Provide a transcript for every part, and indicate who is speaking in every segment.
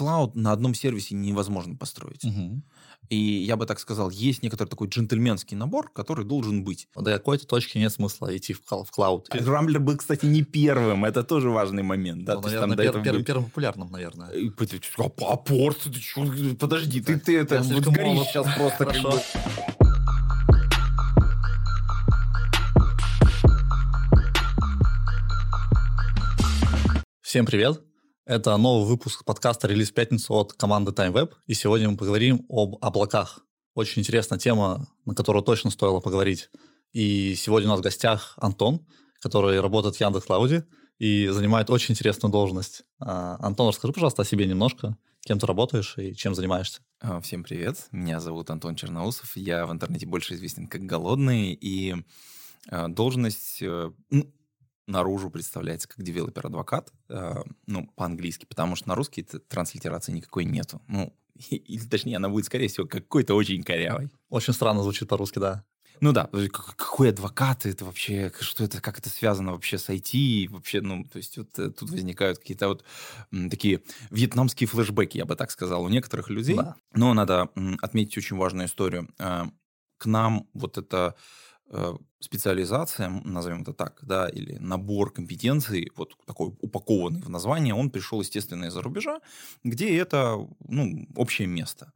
Speaker 1: клауд на одном сервисе невозможно построить.
Speaker 2: Мгм.
Speaker 1: И я бы так сказал, есть некоторый такой джентльменский набор, который должен быть.
Speaker 2: До какой-то точки нет смысла идти в, в клауд.
Speaker 1: Рамблер был, кстати, не первым. Это тоже важный момент. Да?
Speaker 2: Ну, наверное,
Speaker 1: там до
Speaker 2: пер-
Speaker 1: этого
Speaker 2: первым, популярным, наверное.
Speaker 1: А порт? Ты чё? Подожди, ты, ты это
Speaker 2: Я
Speaker 1: вот сгоришь
Speaker 2: молод.
Speaker 1: сейчас просто. как бы.
Speaker 2: Всем привет! Это новый выпуск подкаста «Релиз пятницу» от команды TimeWeb. И сегодня мы поговорим об облаках. Очень интересная тема, на которую точно стоило поговорить. И сегодня у нас в гостях Антон, который работает в Яндекс.Клауде и занимает очень интересную должность. А, Антон, расскажи, пожалуйста, о себе немножко. Кем ты работаешь и чем занимаешься?
Speaker 1: А, Всем привет. Меня зовут Антон Черноусов. Я в интернете больше известен как Голодный. И а, должность э, наружу представляется как developer advocate. а, ну, по-английски, потому что на русский транслитерации никакой нету. Ну, или точнее, она будет, скорее всего, какой-то очень корявой.
Speaker 2: Очень странно звучит по-русски, да.
Speaker 1: Ну да, как- какой адвокат это вообще, что это, как это связано вообще с IT, вообще, ну, то есть вот э, тут возникают какие-то вот такие вьетнамские флешбеки, я бы так сказал, у некоторых людей.
Speaker 2: Да.
Speaker 1: Но надо отметить очень важную историю. А, К нам вот эта э, специализация, м, назовем это так, да, или набор компетенций, вот такой упакованный в название, он пришел, естественно, из-за рубежа, где это, ну, общее место.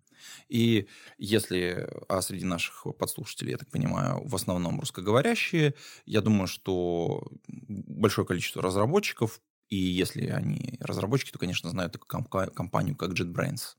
Speaker 1: И если, а среди наших подслушателей, я так понимаю, в основном русскоговорящие, я думаю, что большое количество разработчиков, и если они разработчики, то, конечно, знают такую компанию, как JetBrains.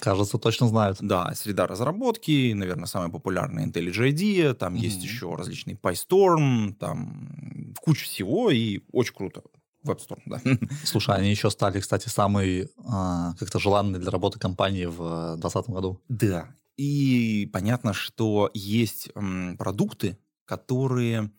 Speaker 2: Кажется, точно знают.
Speaker 1: Да, среда разработки, наверное, самая популярная IntelliJ IDEA, там
Speaker 2: Мгм.
Speaker 1: есть еще различные PyStorm, там куча всего, и очень круто. WebStorm, да.
Speaker 2: Слушай, они еще стали, кстати, самой а, как-то желанной для работы компании в 2020 году.
Speaker 1: Да. И понятно, что есть м, продукты, которые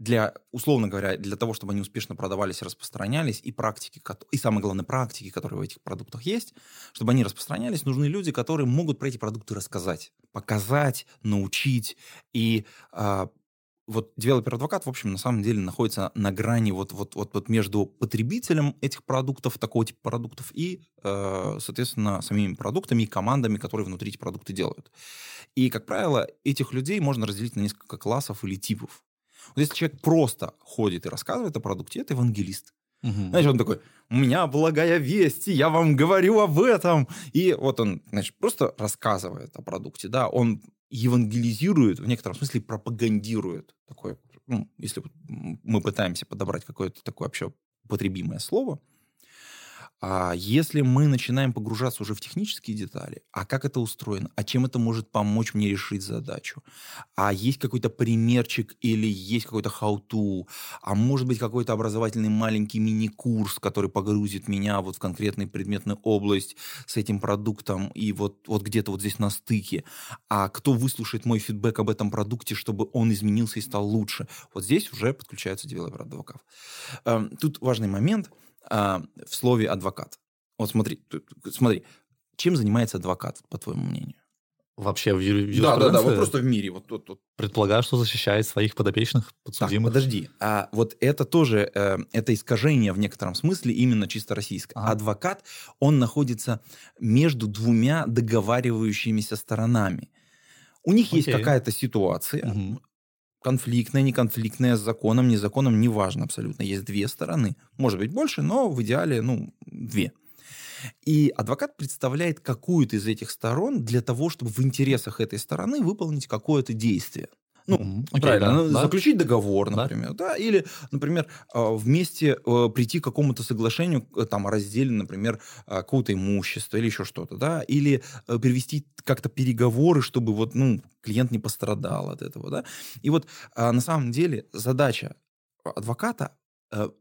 Speaker 1: для, условно говоря, для того, чтобы они успешно продавались и распространялись, и практики, и самое главное, практики, которые в этих продуктах есть, чтобы они распространялись, нужны люди, которые могут про эти продукты рассказать, показать, научить. И а, вот developer advocate, в общем, на самом деле находится на грани вот, вот, вот, вот между потребителем этих продуктов, такого типа продуктов, и, э, соответственно, самими продуктами и командами, которые внутри эти продукты делают. И, как правило, этих людей можно разделить на несколько классов или типов. Вот если человек просто ходит и рассказывает о продукте, это евангелист. Знаешь, он такой, у меня благая весть, и я вам говорю об этом. И вот он, значит, просто рассказывает о продукте, да, он евангелизирует, в некотором смысле пропагандирует. Такое, ну, если мы пытаемся подобрать какое-то такое вообще употребимое слово, а если мы начинаем погружаться уже в технические детали, а как это устроено, а чем это может помочь мне решить задачу, а есть какой-то примерчик или есть какой-то how-to, а может быть какой-то образовательный маленький мини-курс, который погрузит меня вот в конкретную предметную область с этим продуктом и вот, вот где-то вот здесь на стыке, а кто выслушает мой фидбэк об этом продукте, чтобы он изменился и стал лучше. Вот здесь уже подключаются developer advocate. Эм, Тут важный момент а, в слове адвокат. Вот смотри, смотри, чем занимается адвокат, по твоему мнению?
Speaker 2: Вообще в ю- в
Speaker 1: Да, да, да, вот просто в мире. Вот, вот, вот.
Speaker 2: предполагаю, что защищает своих подопечных,
Speaker 1: Так,
Speaker 2: подсудимых.
Speaker 1: подожди. А вот это тоже, э, это искажение в некотором смысле именно чисто российское.
Speaker 2: Ага.
Speaker 1: Адвокат, он находится между двумя договаривающимися сторонами. У них есть
Speaker 2: Окей.
Speaker 1: какая-то ситуация,
Speaker 2: Мгм.
Speaker 1: Конфликтная, неконфликтная, с законом, незаконом, неважно абсолютно. Есть две стороны. Может быть больше, но в идеале, ну, две. И адвокат представляет какую-то из этих сторон для того, чтобы в интересах этой стороны выполнить какое-то действие. Ну.
Speaker 2: Окей,
Speaker 1: Правильно,
Speaker 2: да, да.
Speaker 1: заключить договор,
Speaker 2: Да.
Speaker 1: например, да, или, например, а, вместе э, прийти к какому-то соглашению, э, там, о разделе, например, а, какого-то имущества или еще что-то, да, или э, перевести как-то переговоры, чтобы вот, ну, клиент не пострадал от этого, да. И вот а, на самом деле задача адвоката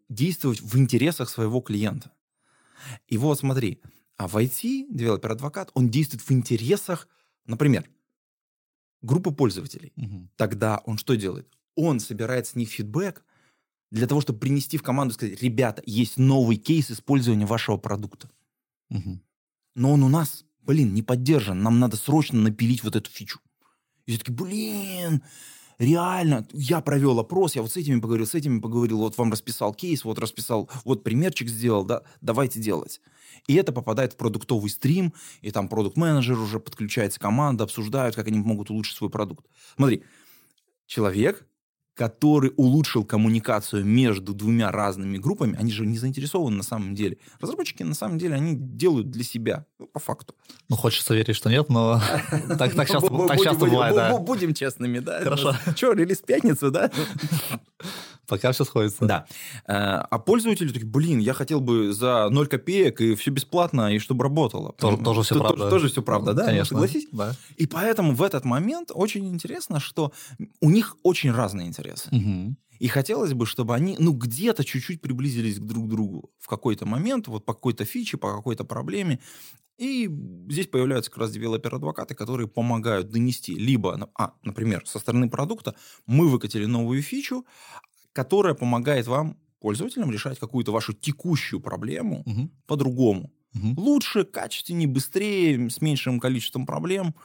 Speaker 1: действовать в интересах своего клиента. И вот смотри, а в IT developer advocate, он действует в интересах, например, группы пользователей
Speaker 2: Мгм.
Speaker 1: тогда он что делает? Он собирает с них фидбэк для того, чтобы принести в команду и сказать, ребята, есть новый кейс использования вашего продукта.
Speaker 2: Мгм.
Speaker 1: Но он у нас, блин, не поддержан. Нам надо срочно напилить вот эту фичу. И все таки блин, реально, я провел опрос, я вот с этими поговорил, с этими поговорил, вот вам расписал кейс, вот расписал, вот примерчик сделал, да, давайте делать. И это попадает в продуктовый стрим, и там продукт-менеджер уже подключается, команда, обсуждают, как они могут улучшить свой продукт. Смотри, человек, который улучшил коммуникацию между двумя разными группами, они же не заинтересованы на самом деле. Разработчики на самом деле они делают для себя, ну, по факту.
Speaker 2: Ну, хочется верить, что нет, но так часто бывает, да.
Speaker 1: Будем честными, да.
Speaker 2: Хорошо.
Speaker 1: Че, релиз пятница, да?
Speaker 2: Пока все сходится.
Speaker 1: Да. Э, а пользователи такие, блин, я хотел бы за 0 копеек и все бесплатно, и чтобы работало.
Speaker 2: Тоже, тоже все правда.
Speaker 1: Тоже все правда, да?
Speaker 2: Конечно.
Speaker 1: Согласись?
Speaker 2: Да.
Speaker 1: И поэтому в этот момент очень интересно, что у них очень разные интересы.
Speaker 2: Угу.
Speaker 1: И хотелось бы, чтобы они, ну, где-то чуть-чуть приблизились друг к другу в какой-то момент, вот по какой-то фиче, по какой-то проблеме. И здесь появляются как раз девелопер-адвокаты, которые помогают донести либо, а, например, со стороны продукта мы выкатили новую фичу, которая помогает вам, пользователям, решать какую-то вашу текущую проблему
Speaker 2: Угу.
Speaker 1: по-другому.
Speaker 2: Угу.
Speaker 1: Лучше, качественнее, быстрее, с меньшим количеством проблем.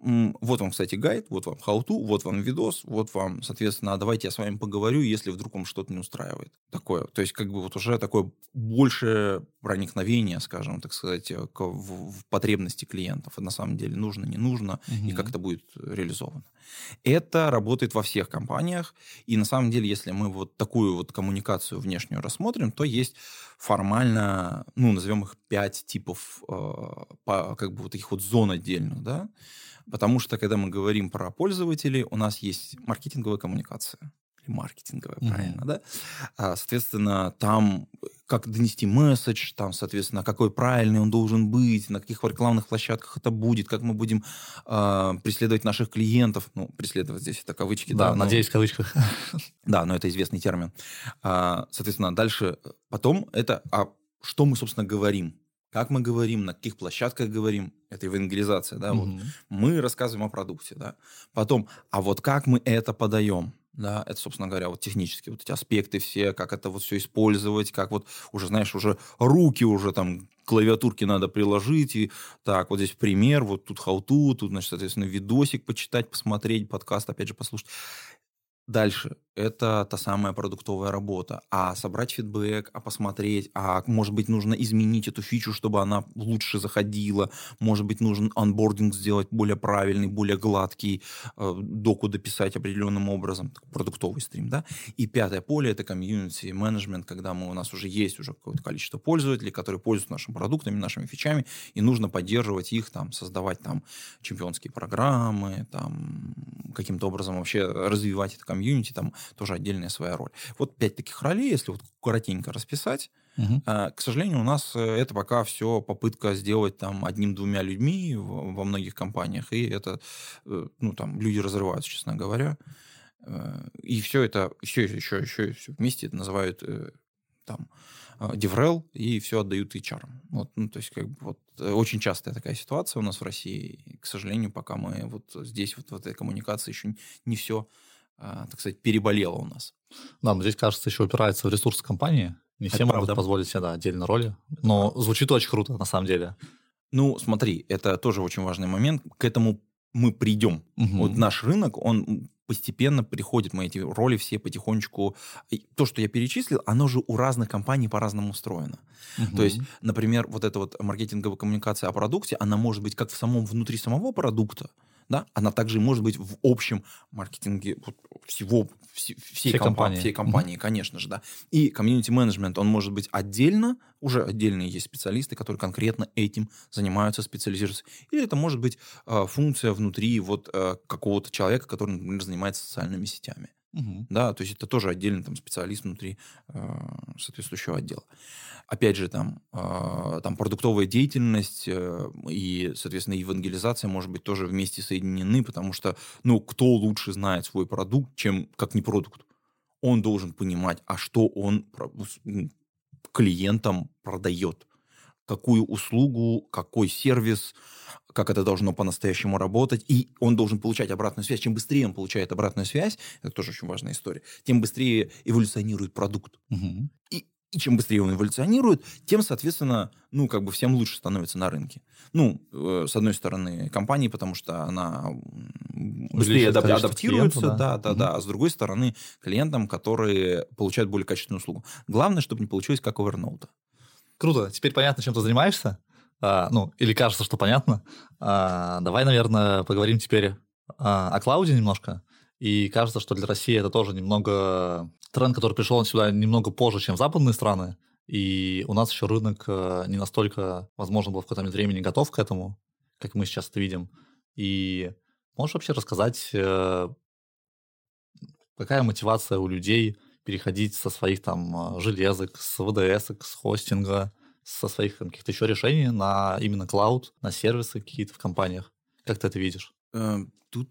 Speaker 1: Вот вам, кстати, гайд, вот вам how-to, вот вам видос, вот вам, соответственно, а давайте я с вами поговорю, если вдруг вам что-то не устраивает. Такое. То есть, как бы вот уже такое большее проникновение, скажем, так сказать, э, к- в, в потребности клиентов. На самом деле нужно, не нужно, и как это будет реализовано. Это работает во всех компаниях. И на самом деле, если мы вот такую вот коммуникацию внешнюю рассмотрим, то есть формально, ну, назовем их пять типов, э, по, как бы вот таких вот зон отдельных, да. Потому что, когда мы говорим про пользователей, у нас есть маркетинговая коммуникация. Маркетинговая,
Speaker 2: Мгм.
Speaker 1: правильно, да? А, соответственно, там как донести месседж, там, соответственно, какой правильный он должен быть, на каких рекламных площадках это будет, как мы будем а, преследовать наших клиентов. Ну, преследовать здесь это кавычки, да.
Speaker 2: Да,
Speaker 1: но-
Speaker 2: надеюсь, в кавычках.
Speaker 1: да, но это известный термин. А, соответственно, дальше, э, потом это, а что мы, собственно, говорим? Как мы говорим, на каких площадках говорим? Это евангелизация, да, вот.
Speaker 2: Мгм.
Speaker 1: Мы рассказываем о продукте, да. Потом, а вот как мы это подаем? Да, это, собственно говоря, вот технические вот эти аспекты все, как это вот все использовать, как вот уже, знаешь, уже руки уже там клавиатурки надо приложить, и так, вот здесь пример, вот тут how-to, тут, значит, соответственно, видосик почитать, посмотреть, подкаст, опять же, послушать. Дальше. Это та самая продуктовая работа. А собрать фидбэк, а посмотреть, а может быть нужно изменить эту фичу, чтобы она лучше заходила, может быть нужен анбординг сделать более правильный, более гладкий, э, доку дописать определенным образом, продуктовый стрим, да. И пятое поле – это комьюнити менеджмент, когда мы, у нас уже есть уже какое-то количество пользователей, которые пользуются нашими продуктами, нашими фичами, и нужно поддерживать их, там, создавать там чемпионские программы, там, каким-то образом вообще развивать это комьюнити, там тоже отдельная своя роль. Вот пять таких ролей, если вот коротенько расписать, а, К сожалению, у нас э, это пока все попытка сделать там одним-двумя людьми во многих компаниях, и это, э, ну, там, люди разрываются, честно говоря. И все это, все еще, еще, все вместе это называют там DevRel, и все отдают HR. Вот, ну, то есть, как бы, вот, очень частая такая ситуация у нас в России. И, к сожалению, пока мы вот здесь, вот в этой коммуникации еще не все, так сказать, переболело у нас.
Speaker 2: Да, но здесь, кажется, еще упирается в ресурсы компании. Не
Speaker 1: Это
Speaker 2: все могут
Speaker 1: правда.
Speaker 2: позволить себе да, отдельно роли. Но звучит очень круто, на самом деле.
Speaker 1: Ну, смотри, это тоже очень важный момент. К этому мы придем.
Speaker 2: Мгм.
Speaker 1: Вот наш рынок, он постепенно приходит, мы эти роли все потихонечку... То, что я перечислил, оно же у разных компаний по-разному устроено. То есть, например, вот эта вот маркетинговая коммуникация о продукте, она может быть как в самом внутри самого продукта, да, она также может быть в общем маркетинге всего все- всей,
Speaker 2: Всей
Speaker 1: компа-
Speaker 2: компании.
Speaker 1: всей компании, конечно же, да. И комьюнити менеджмент, он может быть отдельно, уже отдельные есть специалисты, которые конкретно этим занимаются, специализируются. Или это может быть э, функция внутри вот э, какого-то человека, который, например, занимается социальными сетями.
Speaker 2: Мгм.
Speaker 1: Да, то есть это тоже отдельный там специалист внутри э, соответствующего отдела. Опять же, там, э, там продуктовая деятельность э, и, соответственно, евангелизация может быть тоже вместе соединены, потому что, ну, кто лучше знает свой продукт, чем как не продукт? Он должен понимать, а что он клиентам продает, какую услугу, какой сервис, как это должно по-настоящему работать, и он должен получать обратную связь. Чем быстрее он получает обратную связь, это тоже очень важная история, тем быстрее эволюционирует продукт.
Speaker 2: Мгм.
Speaker 1: И И чем быстрее он эволюционирует, тем, соответственно, ну, как бы всем лучше становится на рынке. Ну, э, с одной стороны, компании, потому что она быстрее адап- адаптируется, да, да, да, угу. да. А с другой стороны, клиентам, которые получают более качественную услугу. Главное, чтобы не получилось как оверноута.
Speaker 2: Круто. Теперь понятно, чем ты занимаешься. А, ну, или кажется, что понятно. А, давай, наверное, поговорим теперь а, о клауде немножко. И кажется, что для России это тоже немного тренд, который пришел сюда немного позже, чем западные страны. И у нас еще рынок э, не настолько, возможно, был в какой-то момент времени готов к этому, как мы сейчас это видим. И можешь вообще рассказать, э, какая мотивация у людей переходить со своих там э, железок, с ВДС, с хостинга, со своих каких-то еще решений на именно клауд, на сервисы какие-то в компаниях? Как ты это видишь?
Speaker 1: Тут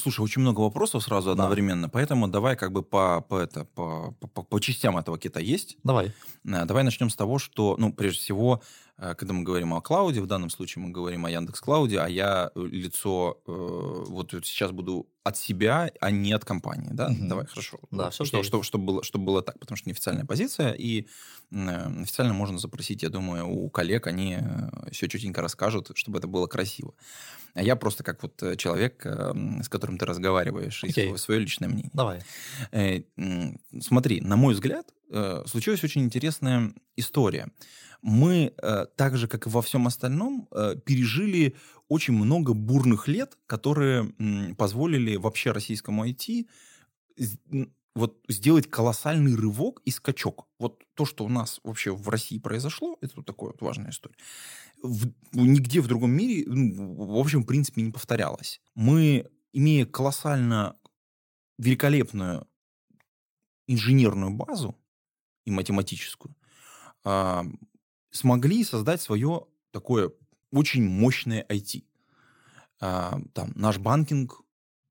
Speaker 1: Слушай, очень много вопросов сразу да. одновременно, поэтому давай как бы по, по, это, по, по, по частям этого кита есть.
Speaker 2: Давай.
Speaker 1: Э, давай начнем с того, что, ну, прежде всего, э, когда мы говорим о клауде, в данном случае мы говорим о Яндекс Клауде, а я э, лицо вот сейчас буду от себя, а не от компании, да? Угу. Давай, хорошо.
Speaker 2: Да, все
Speaker 1: что, что, чтобы, было, чтобы было так, потому что неофициальная позиция, и официально можно запросить, я думаю, у коллег, они все чутенько расскажут, чтобы это было красиво. А я просто как вот э, человек, эм, с которым ты разговариваешь, okay. и свое личное мнение.
Speaker 2: Давай.
Speaker 1: Э, смотри, на мой взгляд, э, случилась очень интересная история. Мы, так же, как и во всем остальном, пережили очень много бурных лет, которые позволили вообще российскому IT вот сделать колоссальный рывок и скачок. Вот то, что у нас вообще в России произошло, это вот такая вот важная история в, нигде в другом мире, ну, в общем, в принципе, не повторялось. Мы, имея колоссально великолепную инженерную базу и математическую, э, смогли создать свое такое очень мощное IT. А, там наш банкинг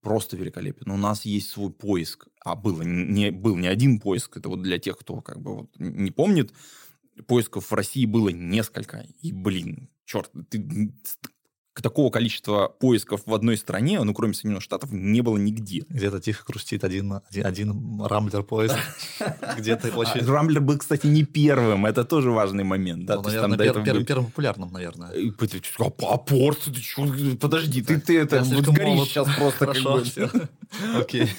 Speaker 1: просто великолепен. У нас есть свой поиск, а было не, был не один поиск, это вот для тех, кто как бы вот не помнит, поисков в России было несколько. И, блин, черт, ты такого количества поисков в одной стране, ну, кроме Соединенных Штатов, не было нигде.
Speaker 2: Где-то тихо хрустит один, один, один рамблер поиск. Где-то а очень...
Speaker 1: Рамблер был, кстати, не первым. Это тоже важный момент. Да?
Speaker 2: Ну, наверное, первым, первым популярным, наверное.
Speaker 1: А порт? Подожди, ты, ты это вот горишь сейчас просто.
Speaker 2: Хорошо. Окей.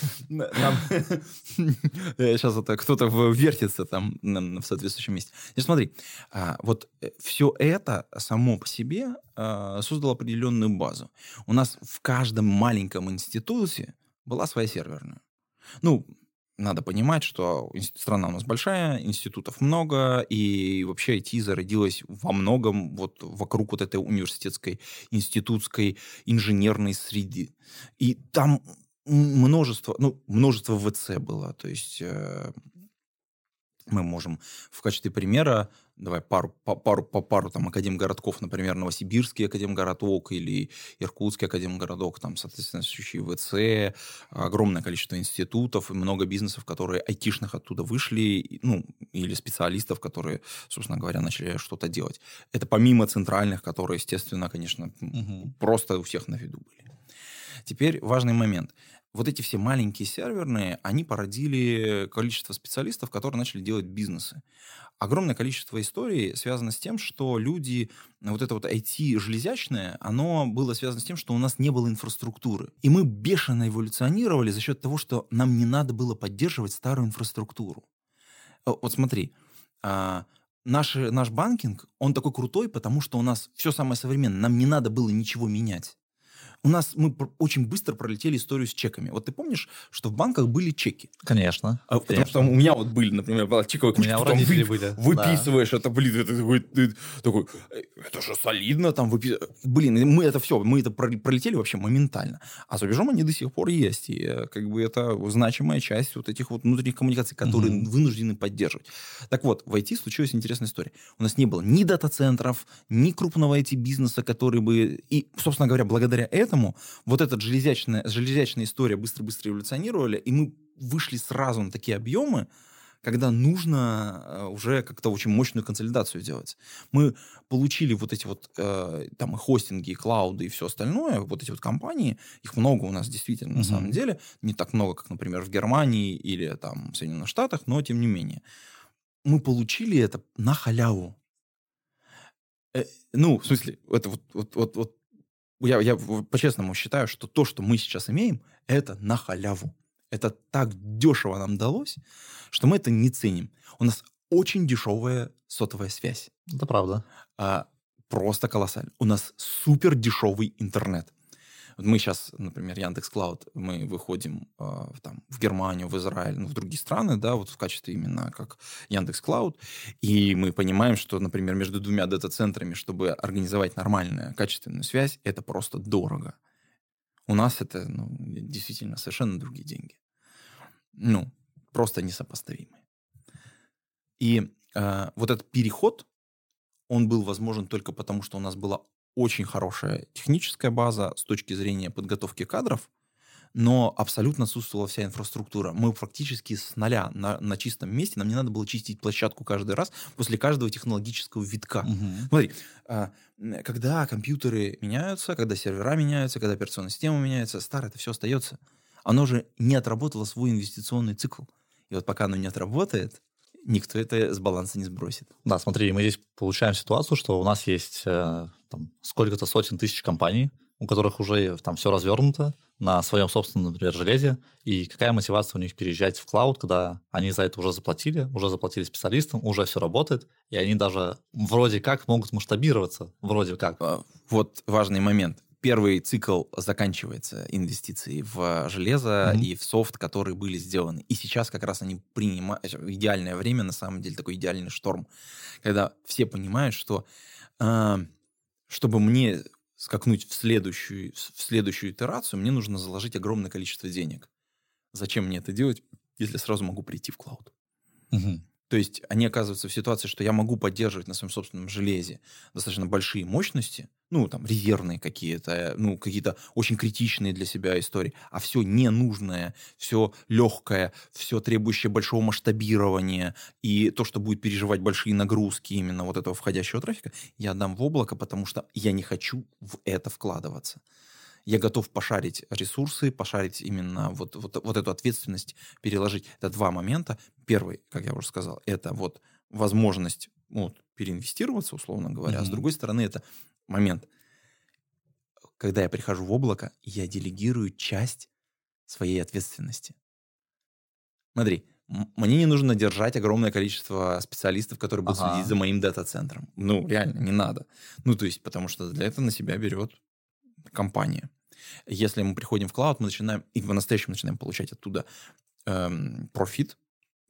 Speaker 1: Сейчас это кто-то вертится там в соответствующем месте. Смотри, а, вот э, все это само по себе а, создал определенную базу. У нас в каждом маленьком институте была своя серверная. Ну, надо понимать, что страна у нас большая, институтов много, и вообще IT зародилась во многом вот вокруг вот этой университетской, институтской, инженерной среды. И там множество, ну, множество ВЦ было, то есть э, мы можем в качестве примера, давай пару, по, пару, по пару там академгородков, например, Новосибирский академгородок или Иркутский академгородок, там, соответственно, ВЦ, огромное количество институтов и много бизнесов, которые айтишных оттуда вышли, ну, или специалистов, которые, собственно говоря, начали что-то делать. Это помимо центральных, которые, естественно, конечно, угу. просто у всех на виду были. Теперь важный момент – вот эти все маленькие серверные, они породили количество специалистов, которые начали делать бизнесы. Огромное количество историй связано с тем, что люди, вот это вот IT-железячное, оно было связано с тем, что у нас не было инфраструктуры. И мы бешено эволюционировали за счет того, что нам не надо было поддерживать старую инфраструктуру. Э, вот смотри, а, наш, наш банкинг, он такой крутой, потому что у нас все самое современное, нам не надо было ничего менять у нас мы очень быстро пролетели историю с чеками. Вот ты помнишь, что в банках были чеки?
Speaker 2: Конечно.
Speaker 1: А,
Speaker 2: конечно.
Speaker 1: Потому что у меня вот были, например, была чековая книжка,
Speaker 2: у меня вы, были.
Speaker 1: выписываешь да. это, блин, это такой, ты, такой, это же солидно, там выпис... Блин, мы это все, мы это пролетели вообще моментально. А за рубежом они до сих пор есть, и э, как бы это значимая часть вот этих вот внутренних коммуникаций, которые угу. вынуждены поддерживать. Так вот, в IT случилась интересная история. У нас не было ни дата-центров, ни крупного IT-бизнеса, который бы... И, собственно говоря, благодаря этому поэтому вот эта железячная, железячная история быстро-быстро эволюционировали, и мы вышли сразу на такие объемы, когда нужно э, уже как-то очень мощную консолидацию делать. Мы получили вот эти вот э, там и хостинги, и клауды, и все остальное, вот эти вот компании, их много у нас действительно mm-hmm. на самом деле, не так много, как, например, в Германии или там в Соединенных Штатах, но тем не менее. мы получили это на халяву. Э, ну, в смысле, это вот, вот, вот, вот я, я по-честному считаю, что то, что мы сейчас имеем, это на халяву. Это так дешево нам далось, что мы это не ценим. У нас очень дешевая сотовая связь.
Speaker 2: Это правда.
Speaker 1: А, просто колоссально. У нас супер дешевый интернет. Мы сейчас, например, Яндекс Клауд, мы выходим э, там, в Германию, в Израиль, ну, в другие страны, да, вот в качестве именно как Яндекс Клауд, и мы понимаем, что, например, между двумя дата-центрами, чтобы организовать нормальную, качественную связь, это просто дорого. У нас это ну, действительно совершенно другие деньги. Ну, просто несопоставимые. И э, вот этот переход, он был возможен только потому, что у нас была очень хорошая техническая база с точки зрения подготовки кадров, но абсолютно отсутствовала вся инфраструктура. Мы фактически с нуля на, на чистом месте, нам не надо было чистить площадку каждый раз после каждого технологического витка. Угу. Смотри, а, когда компьютеры меняются, когда сервера меняются, когда операционная система меняется, старое это все остается. Оно же не отработало свой инвестиционный цикл. И вот пока оно не отработает, никто это с баланса не сбросит.
Speaker 2: Да, смотри, мы здесь получаем ситуацию, что у нас есть э, там, сколько-то сотен тысяч компаний, у которых уже там все развернуто на своем собственном, например, железе, и какая мотивация у них переезжать в клауд, когда они за это уже заплатили, уже заплатили специалистам, уже все работает, и они даже вроде как могут масштабироваться, вроде как. А,
Speaker 1: вот важный момент первый цикл заканчивается инвестиции в железо mm-hmm. и в софт, которые были сделаны. И сейчас как раз они принимают идеальное время, на самом деле такой идеальный шторм, когда все понимают, что э, чтобы мне скакнуть в следующую, в следующую итерацию, мне нужно заложить огромное количество денег. Зачем мне это делать, если сразу могу прийти в клауд? Mm-hmm. То есть они оказываются в ситуации, что я могу поддерживать на своем собственном железе достаточно большие мощности, ну, там, резервные какие-то, ну, какие-то очень критичные для себя истории, а все ненужное, все легкое, все требующее большого масштабирования и то, что будет переживать большие нагрузки именно вот этого входящего трафика, я отдам в облако, потому что я не хочу в это вкладываться я готов пошарить ресурсы, пошарить именно вот, вот, вот эту ответственность, переложить. Это два момента. Первый, как я уже сказал, это вот возможность вот, переинвестироваться, условно говоря. Mm-hmm. А с другой стороны, это момент, когда я прихожу в облако, я делегирую часть своей ответственности. Смотри, мне не нужно держать огромное количество специалистов, которые будут ага. следить за моим дата-центром. Ну, реально, не надо. Ну, то есть, потому что для этого на себя берет компания. Если мы приходим в клауд, мы начинаем, и по-настоящему начинаем получать оттуда эм, профит,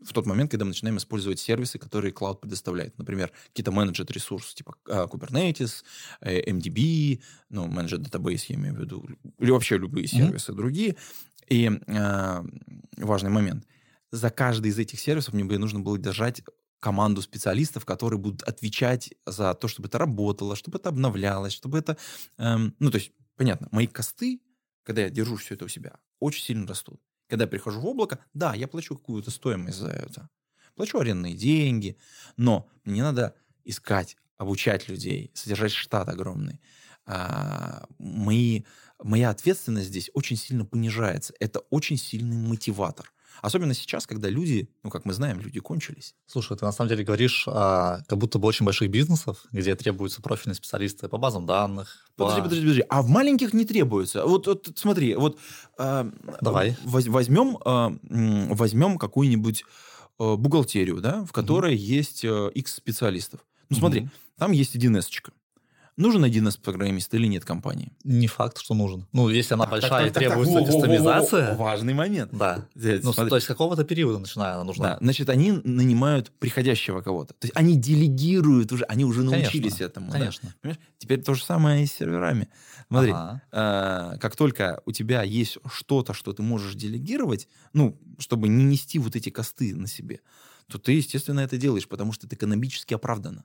Speaker 1: в тот момент, когда мы начинаем использовать сервисы, которые клауд предоставляет. Например, какие-то менеджер ресурсы типа э, Kubernetes, э, MDB, ну, менеджер database, я имею в виду, или вообще любые сервисы mm-hmm. другие. И э, важный момент. За каждый из этих сервисов мне бы нужно было держать команду специалистов, которые будут отвечать за то, чтобы это работало, чтобы это обновлялось, чтобы это... Эм, ну, то есть понятно, мои косты, когда я держу все это у себя, очень сильно растут. Когда я прихожу в облако, да, я плачу какую-то стоимость за это. Плачу арендные деньги, но мне не надо искать, обучать людей, содержать штат огромный. А, мои, моя ответственность здесь очень сильно понижается. Это очень сильный мотиватор. Особенно сейчас, когда люди, ну, как мы знаем, люди кончились.
Speaker 2: Слушай, ты на самом деле говоришь о как будто бы очень больших бизнесов, где требуются профильные специалисты по базам данных.
Speaker 1: Подожди, по... подожди, подожди. А в маленьких не требуется. Вот, вот смотри, вот э,
Speaker 2: Давай.
Speaker 1: возьмем, э, возьмем какую-нибудь э, бухгалтерию, да, в которой угу. есть э, X специалистов. Ну, смотри, угу. там есть 1С-очка. Нужен 1С-программист или нет компании?
Speaker 2: Не факт, что нужен. Ну, если она так, большая так, и так, требуется так, кастомизация...
Speaker 1: Важный момент.
Speaker 2: Да. Здесь, ну, то есть, с какого-то периода начиная она нужна.
Speaker 1: Да. Значит, они нанимают приходящего кого-то. То есть, они делегируют уже, они уже научились
Speaker 2: конечно,
Speaker 1: этому.
Speaker 2: Конечно. Да?
Speaker 1: Понимаешь? Теперь то же самое и с серверами. Смотри, ага. э, как только у тебя есть что-то, что ты можешь делегировать, ну, чтобы не нести вот эти косты на себе, то ты, естественно, это делаешь, потому что это экономически оправдано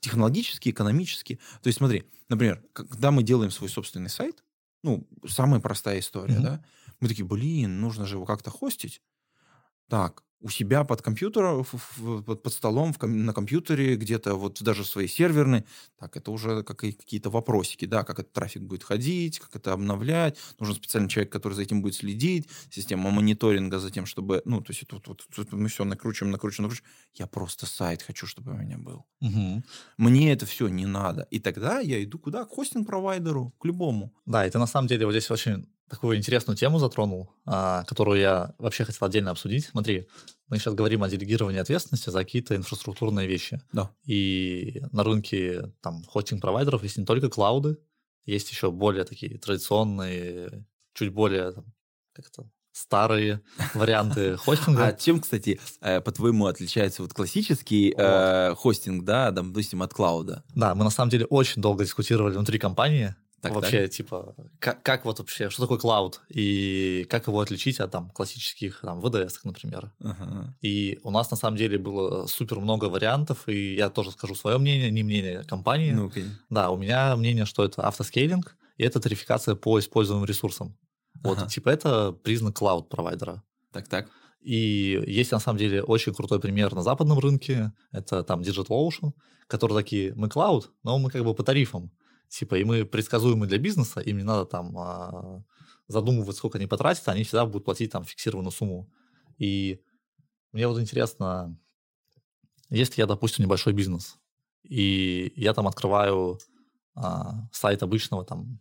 Speaker 1: технологически, экономически. То есть смотри, например, когда мы делаем свой собственный сайт, ну, самая простая история, mm-hmm. да, мы такие, блин, нужно же его как-то хостить. Так, у себя под компьютером, под, столом, в, на компьютере, где-то вот даже свои серверные. Так, это уже как, какие-то вопросики, да, как этот трафик будет ходить, как это обновлять. Нужен специальный человек, который за этим будет следить, система мониторинга за тем, чтобы, ну, то есть это вот, вот мы все накручиваем, накручиваем, накручиваем. Я просто сайт хочу, чтобы у меня был.
Speaker 2: Угу.
Speaker 1: Мне это все не надо. И тогда я иду куда? К хостинг-провайдеру, к любому.
Speaker 2: Да, это на самом деле вот здесь очень такую интересную тему затронул, а, которую я вообще хотел отдельно обсудить. Смотри, мы сейчас говорим о делегировании ответственности за какие-то инфраструктурные вещи.
Speaker 1: Да.
Speaker 2: И на рынке там хостинг-провайдеров есть не только клауды, есть еще более такие традиционные, чуть более как-то старые варианты хостинга.
Speaker 1: А чем, кстати, э, по-твоему, отличается вот классический э, хостинг, да, допустим, от клауда?
Speaker 2: Да, мы на самом деле очень долго дискутировали внутри компании так, вообще, так. типа, как, как вот вообще, что такое клауд и как его отличить от там классических там VDS, например.
Speaker 1: Uh-huh.
Speaker 2: И у нас на самом деле было супер много вариантов, и я тоже скажу свое мнение, не мнение компании.
Speaker 1: Ну, okay.
Speaker 2: Да, у меня мнение, что это автоскейлинг, и это тарификация по используемым ресурсам. Вот, uh-huh. типа, это признак клауд-провайдера.
Speaker 1: Так-так.
Speaker 2: И есть на самом деле очень крутой пример на западном рынке, это там DigitalOcean, которые такие, мы клауд, но мы как бы по тарифам. Типа, и мы предсказуемы для бизнеса, им не надо там а, задумывать, сколько они потратят, они всегда будут платить там фиксированную сумму. И мне вот интересно, если я, допустим, небольшой бизнес, и я там открываю а, сайт обычного там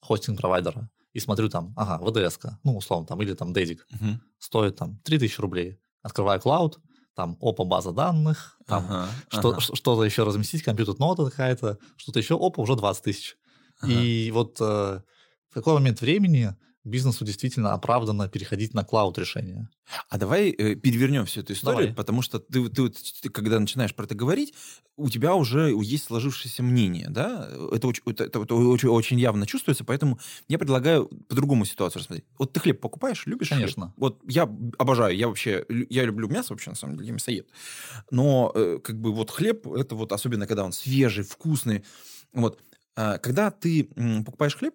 Speaker 2: хостинг-провайдера, и смотрю там, ага, ВДС, ну, условно, там, или там Дедик,
Speaker 1: uh-huh.
Speaker 2: стоит там 3000 рублей. Открываю клауд, там опа база данных, там
Speaker 1: ага,
Speaker 2: что,
Speaker 1: ага.
Speaker 2: что-то еще разместить, компьютер-нота какая-то, что-то еще, опа, уже 20 тысяч. Ага. И вот э, в какой момент времени бизнесу действительно оправданно переходить на клауд решение.
Speaker 1: А давай э, перевернем всю эту историю,
Speaker 2: давай.
Speaker 1: потому что ты, ты, ты, когда начинаешь про это говорить, у тебя уже есть сложившееся мнение, да? Это, очень, это, это, очень, очень явно чувствуется, поэтому я предлагаю по-другому ситуацию рассмотреть. Вот ты хлеб покупаешь, любишь
Speaker 2: Конечно.
Speaker 1: Хлеб? Вот я обожаю, я вообще, я люблю мясо вообще, на самом деле, я мясоед. Но э, как бы вот хлеб, это вот особенно, когда он свежий, вкусный, вот. А, когда ты покупаешь хлеб,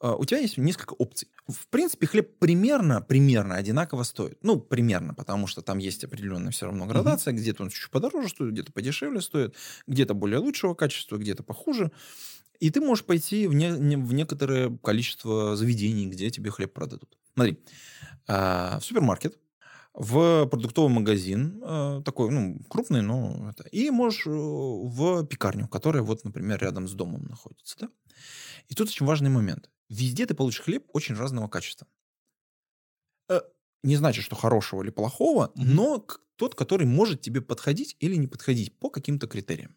Speaker 1: у тебя есть несколько опций. В принципе, хлеб примерно, примерно одинаково стоит. Ну, примерно, потому что там есть определенная все равно градация. Mm-hmm. Где-то он чуть-чуть подороже стоит, где-то подешевле стоит, где-то более лучшего качества, где-то похуже. И ты можешь пойти в, не, в некоторое количество заведений, где тебе хлеб продадут. Смотри, а, в супермаркет, в продуктовый магазин, а, такой, ну, крупный, но это, и можешь э, в пекарню, которая вот, например, рядом с домом находится, да? И тут очень важный момент. Везде ты получишь хлеб очень разного качества. Э, не значит, что хорошего или плохого, mm-hmm. но тот, который может тебе подходить или не подходить по каким-то критериям.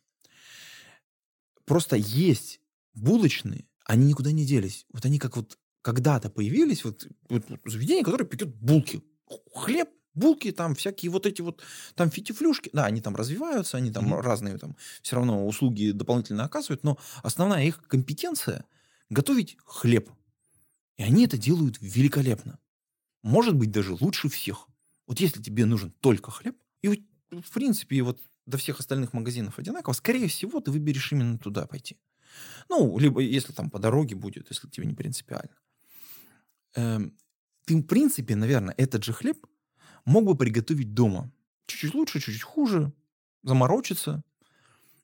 Speaker 1: Просто есть булочные, они никуда не делись. Вот они как вот когда-то появились, вот, вот, вот заведение, которое пекет булки. Хлеб, булки, там всякие вот эти вот, там фитифлюшки, да, они там развиваются, они там mm-hmm. разные там все равно услуги дополнительно оказывают, но основная их компетенция – готовить хлеб. И они это делают великолепно. Может быть, даже лучше всех. Вот если тебе нужен только хлеб, и вот, в принципе, вот до всех остальных магазинов одинаково, скорее всего, ты выберешь именно туда пойти. Ну, либо если там по дороге будет, если тебе не принципиально. Эм, ты, в принципе, наверное, этот же хлеб мог бы приготовить дома. Чуть-чуть лучше, чуть-чуть хуже, заморочиться.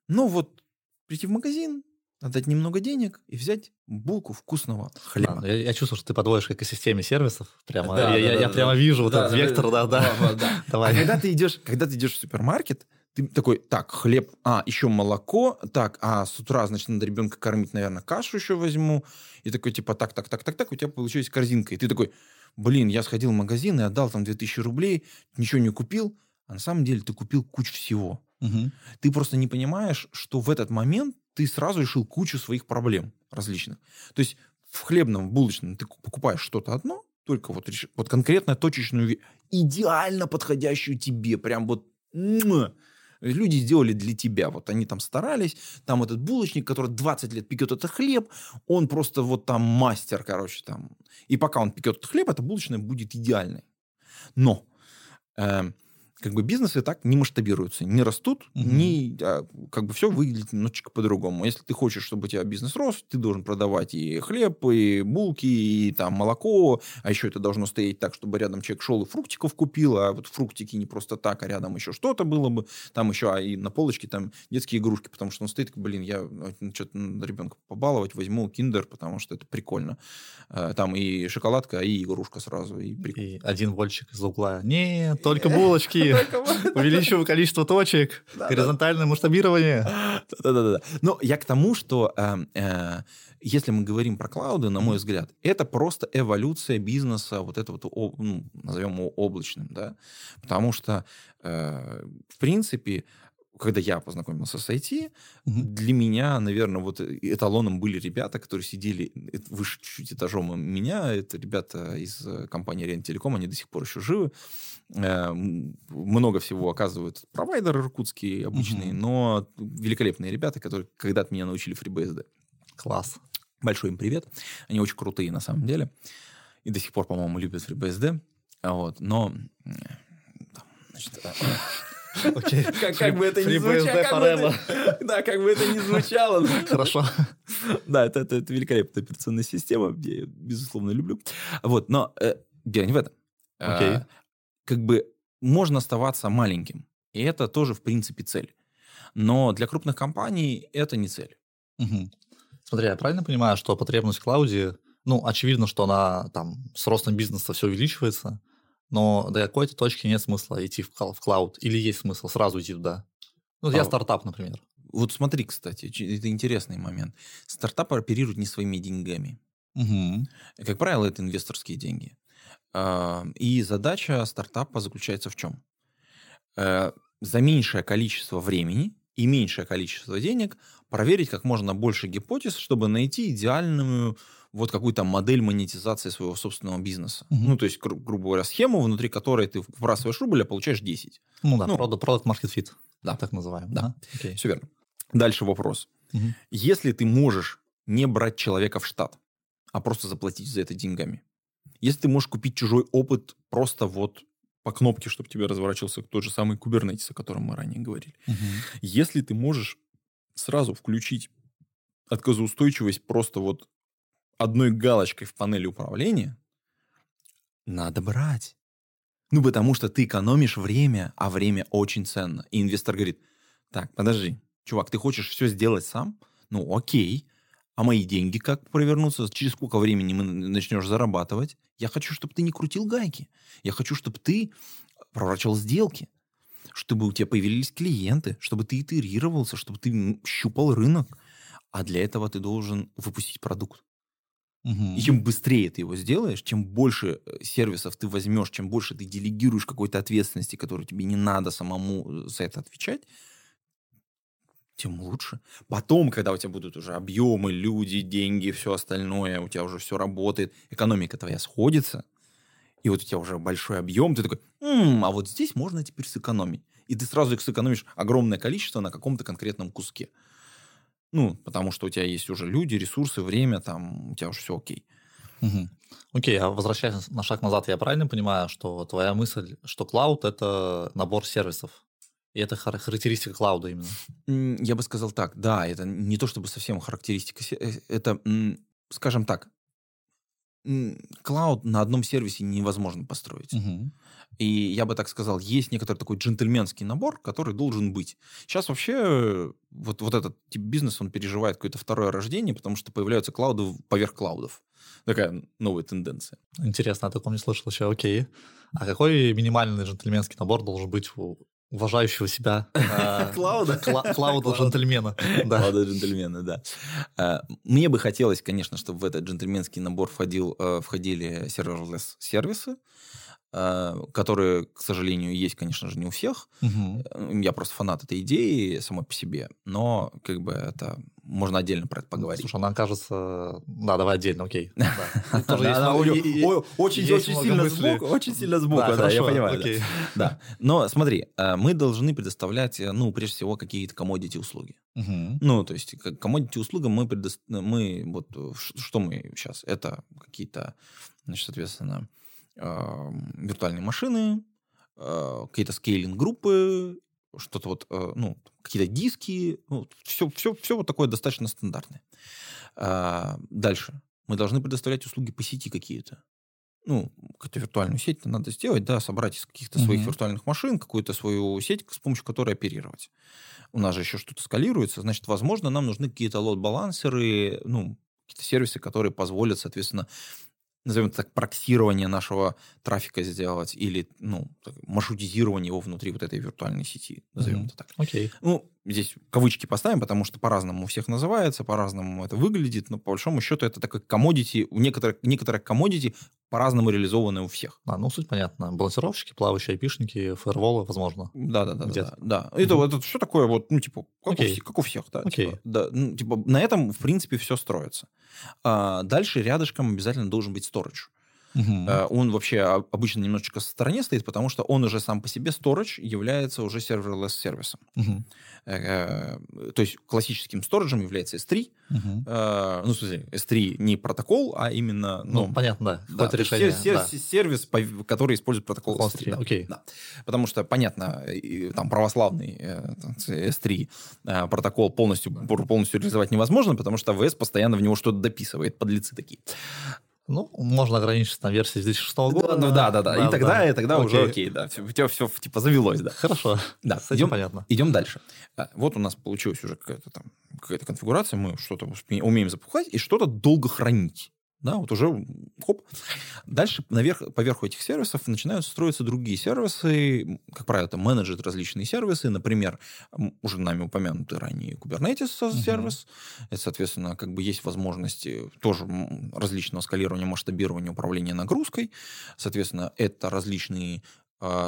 Speaker 1: Но вот прийти в магазин, отдать немного денег и взять булку вкусного хлеба.
Speaker 2: Да, я, я чувствую, что ты подводишь к экосистеме сервисов. Прямо, да, я, да, я, да, я да, прямо вижу да, вот этот вектор, да, да. да, да.
Speaker 1: Давай. А когда ты идешь, когда ты идешь в супермаркет, ты такой, так, хлеб, а, еще молоко, так, а с утра, значит, надо ребенка кормить, наверное, кашу еще возьму. И такой, типа, так, так, так, так, так, у тебя получилась корзинка. И ты такой, блин, я сходил в магазин и отдал там 2000 рублей, ничего не купил, а на самом деле ты купил кучу всего.
Speaker 2: Угу.
Speaker 1: Ты просто не понимаешь, что в этот момент ты сразу решил кучу своих проблем различных. То есть в хлебном, в булочном ты покупаешь что-то одно, только вот, вот конкретно точечную, идеально подходящую тебе, прям вот люди сделали для тебя. Вот они там старались, там этот булочник, который 20 лет пекет этот хлеб, он просто вот там мастер, короче, там. И пока он пекет этот хлеб, эта булочная будет идеальной. Но э, как бы бизнесы так не масштабируются, не растут,
Speaker 2: Мгм.
Speaker 1: не, а, как бы все выглядит немножечко по-другому. Если ты хочешь, чтобы у тебя бизнес рос, ты должен продавать и хлеб, и булки, и там молоко, а еще это должно стоять так, чтобы рядом человек шел и фруктиков купил, а вот фруктики не просто так, а рядом еще что-то было бы, там еще, а и на полочке там детские игрушки, потому что он стоит, блин, я что-то ребенка побаловать возьму киндер, потому что это прикольно. Э, Там и шоколадка, и игрушка сразу, и прикольно.
Speaker 2: И один вольчик из угла. Не, только булочки. Увеличиваю количество точек. Горизонтальное масштабирование.
Speaker 1: Да-да-да. Но я к тому, что э, э, если мы говорим про клауды, на мой взгляд, это просто эволюция бизнеса, вот это вот, ну, назовем его облачным, да, потому что, э, в принципе, когда я познакомился с IT, для меня, наверное, вот эталоном были ребята, которые сидели выше чуть-чуть этажом меня. Это ребята из э, компании Рен Телеком, они до сих пор еще живы. Э, Много всего оказывают провайдеры иркутские обычные,
Speaker 2: Мгм.
Speaker 1: но великолепные ребята, которые когда-то меня научили FreeBSD.
Speaker 2: Класс.
Speaker 1: Большой им привет. Они очень крутые на самом деле. И до сих пор, по-моему, любят FreeBSD. А Вот. Но... значит, э,
Speaker 2: Окей.
Speaker 1: как, как бы это ни звучало, как бы
Speaker 2: forever.
Speaker 1: это- да, как бы это ни звучало,
Speaker 2: Хорошо.
Speaker 1: да, это, это, это великолепная операционная система, я ее, безусловно, люблю. Вот, но э, дело не в этом. Э,
Speaker 2: Окей.
Speaker 1: Как бы можно оставаться маленьким, и это тоже, в принципе, цель. Но для крупных компаний это не цель.
Speaker 2: Мгм. Смотри, я правильно понимаю, что потребность в клауде, ну, очевидно, что она там с ростом бизнеса все увеличивается, но до какой-то точки нет смысла идти в в клауд, или есть смысл сразу идти туда? Ну, я
Speaker 1: А,
Speaker 2: стартап, например.
Speaker 1: Вот смотри, кстати, это интересный момент. Стартапы оперируют не своими деньгами.
Speaker 2: Мгм.
Speaker 1: Как правило, это инвесторские деньги. И задача стартапа заключается в чем? Э, За меньшее количество времени и меньшее количество денег проверить как можно больше гипотез, чтобы найти идеальную вот какую-то модель монетизации своего собственного бизнеса.
Speaker 2: Мгм.
Speaker 1: Ну, то есть, гру- грубо говоря, схему, внутри которой ты вбрасываешь рубль, а получаешь 10.
Speaker 2: Ну да,
Speaker 1: Ну,
Speaker 2: product, market fit.
Speaker 1: да.
Speaker 2: Так называемый.
Speaker 1: Да.
Speaker 2: Ага, Окей.
Speaker 1: Все верно. Дальше вопрос.
Speaker 2: Мгм.
Speaker 1: Если ты можешь не брать человека в штат, а просто заплатить за это деньгами. Если ты можешь купить чужой опыт просто вот по кнопке, чтобы тебе разворачивался тот же самый Kubernetes, о котором мы ранее говорили.
Speaker 2: Мгм.
Speaker 1: Если ты можешь сразу включить отказоустойчивость просто вот одной галочкой в панели управления, надо брать. Ну, потому что ты экономишь время, а время очень ценно. И инвестор говорит, так, подожди, чувак, ты хочешь все сделать сам? Ну, окей. А мои деньги как провернутся? Через сколько времени мы начнешь зарабатывать? Я хочу, чтобы ты не крутил гайки. Я хочу, чтобы ты проворачивал сделки. Чтобы у тебя появились клиенты, чтобы ты итерировался, чтобы ты щупал рынок. А для этого ты должен выпустить продукт.
Speaker 2: Мгм.
Speaker 1: И чем быстрее ты его сделаешь, чем больше э, сервисов ты возьмешь, чем больше ты делегируешь какой-то ответственности, которую тебе не надо самому э, за это отвечать, тем лучше. Потом, когда у тебя будут уже объемы, люди, деньги, все остальное, у тебя уже все работает, экономика твоя сходится, и вот у тебя уже большой объем, ты такой, «М, а вот здесь можно теперь сэкономить. И ты сразу их сэкономишь огромное количество на каком-то конкретном куске. Ну, потому что у тебя есть уже люди, ресурсы, время, там, у тебя уже все окей.
Speaker 2: Мгм. Окей, а возвращаясь на шаг назад, я правильно понимаю, что твоя мысль, что клауд — это набор сервисов? И это хар- характеристика клауда именно?
Speaker 1: Я бы сказал так, да, это не то чтобы совсем характеристика, э, это, скажем так, клауд на одном сервисе невозможно построить.
Speaker 2: Мгм.
Speaker 1: И я бы так сказал, есть некоторый такой джентльменский набор, который должен быть. Сейчас вообще вот, вот этот тип бизнеса, он переживает какое-то второе рождение, потому что появляются клауды поверх клаудов. Такая новая тенденция.
Speaker 2: Интересно, о таком не слышал еще, окей. А какой минимальный джентльменский набор должен быть у уважающего себя э,
Speaker 1: Клауда?
Speaker 2: кла- клауда
Speaker 1: Клауда.
Speaker 2: джентльмена? Да.
Speaker 1: Молодой джентльмены, да. Э, Мне бы хотелось, конечно, чтобы в этот джентльменский набор э, входили serverless сервисы, которые, к сожалению, есть, конечно же, не у всех. Я просто фанат этой идеи самой по себе, но как бы это можно отдельно про это поговорить.
Speaker 2: Слушай, она кажется... Да, давай отдельно, окей.
Speaker 1: Очень, сильно сбоку, очень сильно сбоку,
Speaker 2: Да,
Speaker 1: я понимаю. да. Но смотри, э, мы должны предоставлять, э, ну, прежде всего, какие-то commodity услуги. Ну, то есть, commodity услугам мы, предо- мы вот, э, что мы сейчас? Это какие-то, значит, соответственно, эм, виртуальные машины, э, какие-то скейлинг-группы, что-то вот, э, ну, какие-то диски, ну, все, все, все вот такое достаточно стандартное. А, дальше. Мы должны предоставлять услуги по сети какие-то. Ну, какую-то виртуальную сеть надо сделать, да, собрать из каких-то своих
Speaker 2: Мгм.
Speaker 1: виртуальных машин какую-то свою сеть, с помощью которой оперировать. У нас же еще что-то скалируется, значит, возможно, нам нужны какие-то лот-балансеры, ну, какие-то сервисы, которые позволят, соответственно, назовем это так, проксирование нашего трафика сделать или, ну, маршрутизирование его внутри вот этой виртуальной сети, назовем
Speaker 2: Мгм.
Speaker 1: это так.
Speaker 2: Окей.
Speaker 1: Ну, здесь кавычки поставим, потому что по-разному у всех называется, по-разному это выглядит, но по большому счету это такой комодити, у некоторых, некоторые комодити по-разному реализованы у всех.
Speaker 2: А, ну, суть понятна. Балансировщики, плавающие айпишники, фаерволы, возможно.
Speaker 1: Да, да, да, да. да. Это, это все такое вот, ну, типа, как, у,
Speaker 2: Окей.
Speaker 1: всех, как у всех, да.
Speaker 2: Окей.
Speaker 1: Типа, да, ну, типа, на этом, в принципе, все строится. А, дальше рядышком обязательно должен быть storage. Э, Он вообще обычно немножечко в стороне стоит, потому что он уже сам по себе, storage, является уже serverless сервисом. Э, То есть классическим сториджем является S3.
Speaker 2: Мгм.
Speaker 1: Э, Ну, в смысле, S3 не протокол, а именно...
Speaker 2: Ну,
Speaker 1: Ну,
Speaker 2: понятно, да.
Speaker 1: да,
Speaker 2: решение.
Speaker 1: сер-
Speaker 2: да.
Speaker 1: сер- сервис, который использует протокол
Speaker 2: Протокол
Speaker 1: S3. да.
Speaker 2: окей.
Speaker 1: Да. Потому что, понятно, там православный э, там, S3 э, протокол полностью, полностью реализовать невозможно, потому что АВС постоянно в него что-то дописывает, подлецы такие.
Speaker 2: Ну, можно ограничиться на версии 2006 года.
Speaker 1: Да, ну да, да, да. И тогда, и тогда уже окей, да. Все, тебя все типа завелось, да.
Speaker 2: Хорошо.
Speaker 1: Да,
Speaker 2: С этим
Speaker 1: идем,
Speaker 2: понятно.
Speaker 1: идем дальше. А, Вот у нас получилась уже какая-то там какая-то конфигурация, мы что-то умеем запускать и что-то долго хранить. Да, вот уже хоп. Дальше наверх, поверху этих сервисов начинают строиться другие сервисы. Как правило, это менеджеры различные сервисы. Например, уже нами упомянутый ранее Kubernetes сервис. Это, соответственно, как бы есть возможности тоже различного скалирования, масштабирования, управления нагрузкой. Соответственно, это различные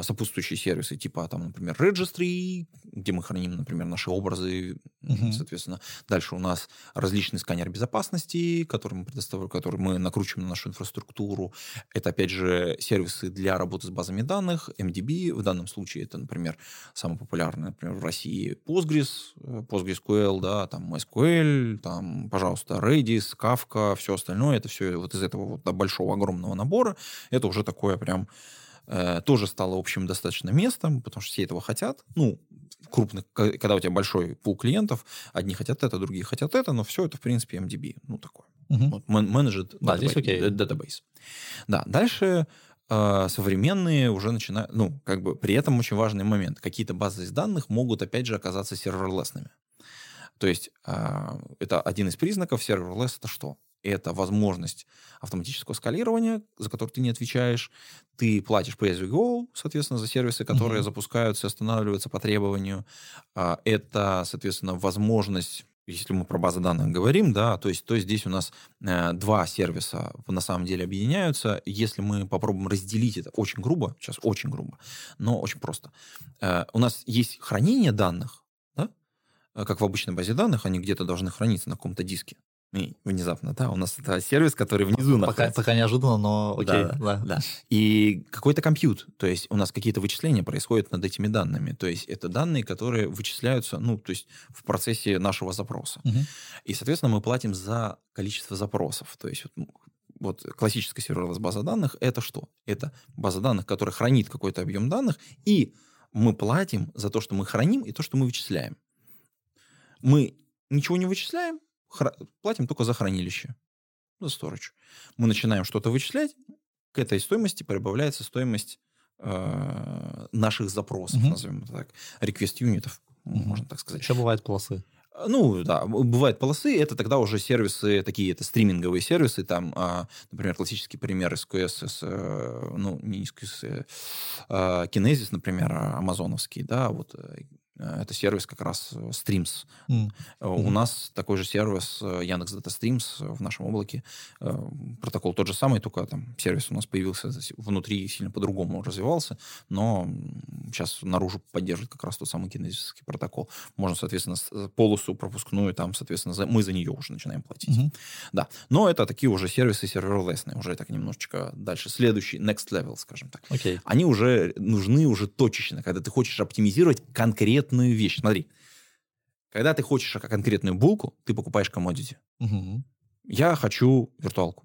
Speaker 1: сопутствующие сервисы, типа, там, например, Registry, где мы храним, например, наши образы,
Speaker 2: Мгм.
Speaker 1: соответственно. Дальше у нас различный сканер безопасности, который мы предоставляем, который мы накручиваем на нашу инфраструктуру. Это, опять же, сервисы для работы с базами данных, MDB. В данном случае это, например, самый популярный, например, в России Postgres, э, PostgreSQL, да, там MySQL, там, пожалуйста, Redis, Kafka, все остальное. Это все вот из этого вот большого, огромного набора. Это уже такое прям э, тоже стало общим достаточно местом, потому что все этого хотят. Ну, крупных, когда у тебя большой пул клиентов, одни хотят это, другие хотят это, но все это, в принципе, MDB. Ну, такое.
Speaker 2: Мгм.
Speaker 1: Вот, мен- менеджер
Speaker 2: Да,
Speaker 1: датабейс. Да, дальше э, современные уже начинают, ну, как бы при этом очень важный момент. Какие-то базы из данных могут, опять же, оказаться серверлесными. То есть э, это один из признаков. Serverless это что? Это возможность автоматического скалирования, за который ты не отвечаешь. Ты платишь pay as you go, соответственно, за сервисы, которые
Speaker 2: Мгм.
Speaker 1: запускаются и останавливаются по требованию. А, Это, соответственно, возможность если мы про базы данных говорим, да, то есть, то здесь у нас э, два сервиса на самом деле объединяются. Если мы попробуем разделить это очень грубо, сейчас очень грубо, но очень просто. Э, у нас есть хранение данных, да, э, как в обычной базе данных, они где-то должны храниться на каком-то диске. И внезапно, да, у нас это сервис, который внизу
Speaker 2: Пока,
Speaker 1: находится.
Speaker 2: пока неожиданно, но окей.
Speaker 1: Да,
Speaker 2: Да,
Speaker 1: Да. И какой-то компьют, то есть у нас какие-то вычисления происходят над этими данными. То есть это данные, которые вычисляются, ну, то есть в процессе нашего запроса.
Speaker 2: Мгм.
Speaker 1: И, соответственно, мы платим за количество запросов. То есть вот, ну, вот классическая серверлess база данных это что? Это база данных, которая хранит какой-то объем данных, и мы платим за то, что мы храним, и то, что мы вычисляем. Мы ничего не вычисляем, платим только за хранилище, за storage. Мы начинаем что-то вычислять, к этой стоимости прибавляется стоимость э, наших запросов,
Speaker 2: Мгм.
Speaker 1: назовем это так, request юнитов,
Speaker 2: Мгм.
Speaker 1: можно так сказать.
Speaker 2: Еще бывают полосы.
Speaker 1: Ну, да, бывают полосы, это тогда уже сервисы, такие, это стриминговые сервисы, там, а, например, классический пример SQS, с, э, ну, не SQS, э, а, Kinesis, например, а, амазоновский, да, вот э, это сервис как раз э, Streams. Э, У
Speaker 2: Мгм.
Speaker 1: нас такой же сервис э, Яндекс Дата Streams в нашем облаке. Э, Протокол тот же самый, только там сервис у нас появился внутри сильно по-другому развивался, но сейчас наружу поддерживает как раз тот самый кинезический протокол. Можно, соответственно, э, полосу пропускную, там, соответственно, за- мы за нее уже начинаем платить.
Speaker 2: Мгм.
Speaker 1: Да, но это такие уже сервисы серверлесные, уже так немножечко дальше. Следующий, next level, скажем так
Speaker 2: Окей.
Speaker 1: они уже нужны уже точечно, когда ты хочешь оптимизировать конкретную вещь. Смотри, когда ты хочешь конкретную булку, ты покупаешь commodity.
Speaker 2: Мгм.
Speaker 1: Я хочу виртуалку.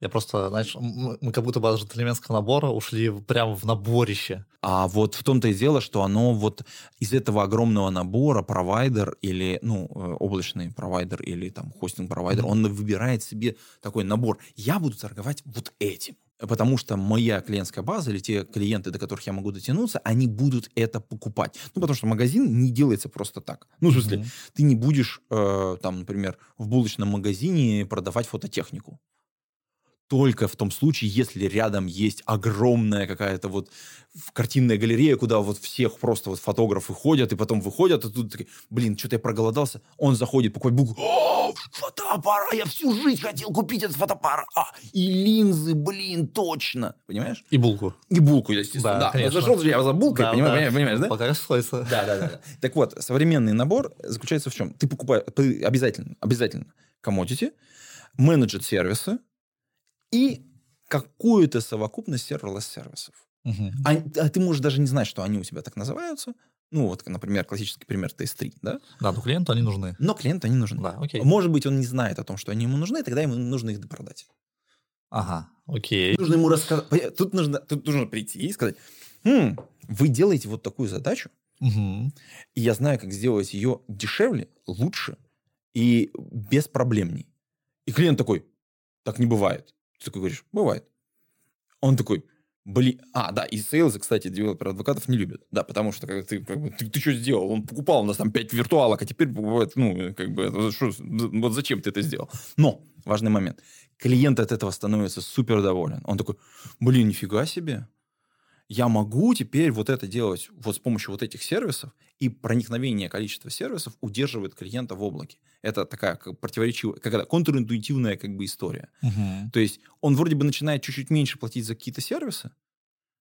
Speaker 2: Я просто, знаешь, мы, мы как будто бы от джентльменского набора ушли прямо в наборище.
Speaker 1: А вот в том-то и дело, что оно вот из этого огромного набора провайдер или, ну, э, облачный провайдер или там хостинг-провайдер, mm-hmm. он выбирает себе такой набор. Я буду торговать вот этим. Потому что моя клиентская база или те клиенты, до которых я могу дотянуться, они будут это покупать. Ну, потому что магазин не делается просто так. Ну, в смысле, mm-hmm. ты не будешь, э, там, например, в булочном магазине продавать фототехнику только в том случае, если рядом есть огромная какая-то вот картинная галерея, куда вот всех просто вот фотографы ходят, и потом выходят, и тут такие, блин, что-то я проголодался. Он заходит, покупает булку. О, фотоаппарат! Я всю жизнь хотел купить этот фотоаппарат. А, и линзы, блин, точно. Понимаешь?
Speaker 2: И булку.
Speaker 1: И булку, естественно. Да, да. Я зашел, я за булкой, да, понимаешь, да. понимаешь, да?
Speaker 2: Пока сходится.
Speaker 1: Да, да, да. Так вот, современный набор заключается в чем? Ты покупаешь, ты обязательно, обязательно commodity, менеджер сервисы, и какую-то совокупность серверлесс-сервисов. Угу. А, а ты можешь даже не знать, что они у тебя так называются. Ну, вот, например, классический пример TS3, да?
Speaker 2: Да, но клиенту они нужны.
Speaker 1: Но клиенту они нужны.
Speaker 2: Да, окей.
Speaker 1: Может быть, он не знает о том, что они ему нужны, тогда ему нужно их допродать.
Speaker 2: Ага, окей.
Speaker 1: Нужно ему рассказать. Тут нужно, тут нужно прийти и сказать, хм, вы делаете вот такую задачу, угу. и я знаю, как сделать ее дешевле, лучше и беспроблемней. И клиент такой, так не бывает. Ты такой говоришь, бывает. Он такой, блин, а, да, и сейлзы, кстати, девелопер адвокатов не любят. Да, потому что как, ты, как ты, ты что сделал? Он покупал у нас там 5 виртуалок, а теперь покупает, ну, как бы, что, вот зачем ты это сделал? Но, важный момент. Клиент от этого становится супер доволен. Он такой, блин, нифига себе я могу теперь вот это делать вот с помощью вот этих сервисов, и проникновение количества сервисов удерживает клиента в облаке. Это такая как противоречивая, какая-то контринтуитивная как бы история. Угу. То есть он вроде бы начинает чуть-чуть меньше платить за какие-то сервисы,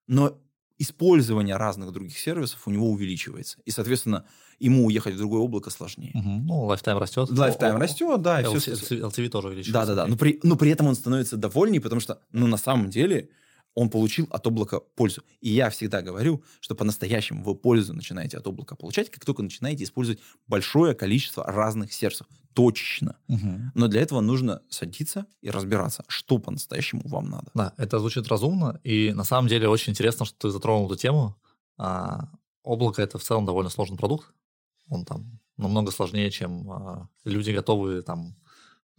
Speaker 1: но использование разных других сервисов у него увеличивается. И, соответственно, ему уехать в другое облако сложнее.
Speaker 2: Угу. Ну, lifetime растет.
Speaker 1: Lifetime растет, да.
Speaker 2: Все, LTV тоже увеличивается.
Speaker 1: Да-да-да. Но при, но при этом он становится довольнее, потому что, ну, на самом деле, он получил от облака пользу. И я всегда говорю, что по-настоящему вы пользу начинаете от облака получать, как только начинаете использовать большое количество разных сервисов. Точно. Угу. Но для этого нужно садиться и разбираться, что по-настоящему вам надо.
Speaker 2: Да, это звучит разумно. И на самом деле очень интересно, что ты затронул эту тему. А, облако — это в целом довольно сложный продукт. Он там намного сложнее, чем а, люди готовы там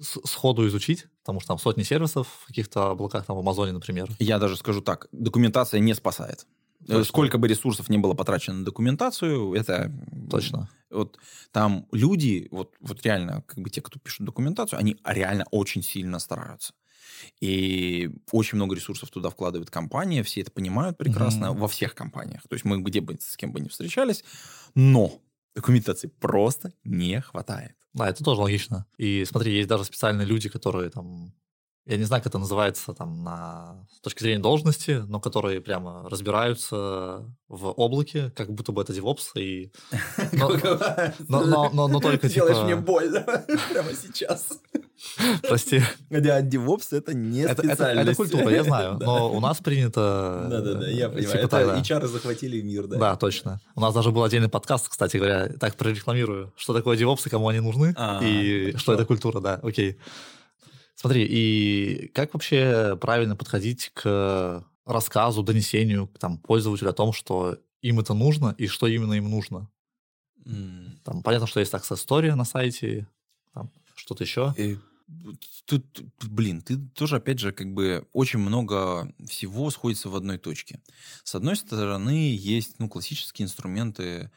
Speaker 2: сходу изучить, потому что там сотни сервисов в каких-то облаках, там в Амазоне, например.
Speaker 1: Я даже скажу так, документация не спасает. Точно. Сколько бы ресурсов не было потрачено на документацию, это...
Speaker 2: Точно.
Speaker 1: Вот там люди, вот, вот реально, как бы те, кто пишет документацию, они реально очень сильно стараются. И очень много ресурсов туда вкладывает компания, все это понимают прекрасно mm-hmm. во всех компаниях. То есть мы где бы с кем бы ни встречались, но документации просто не хватает.
Speaker 2: Да, это тоже логично. И смотри, есть даже специальные люди, которые там я не знаю, как это называется там на, с точки зрения должности, но которые прямо разбираются в облаке, как будто бы это DevOps, и... Но, но, но, но, но только
Speaker 1: типа... Делаешь мне больно прямо сейчас.
Speaker 2: Прости.
Speaker 1: DevOps это не
Speaker 2: это, это, это культура, я знаю, но у нас принято...
Speaker 1: Да-да-да, я понимаю. Типа, это. HR захватили мир, да.
Speaker 2: Да, точно. У нас даже был отдельный подкаст, кстати говоря, так прорекламирую, что такое DevOps и кому они нужны, а, и что это культура, да, окей. Смотри, и как вообще правильно подходить к рассказу, донесению к там, пользователю о том, что им это нужно и что именно им нужно? Mm. Там понятно, что есть success story на сайте, там, что-то еще. И
Speaker 1: тут, блин, ты тоже, опять же, как бы очень много всего сходится в одной точке. С одной стороны, есть, ну, классические инструменты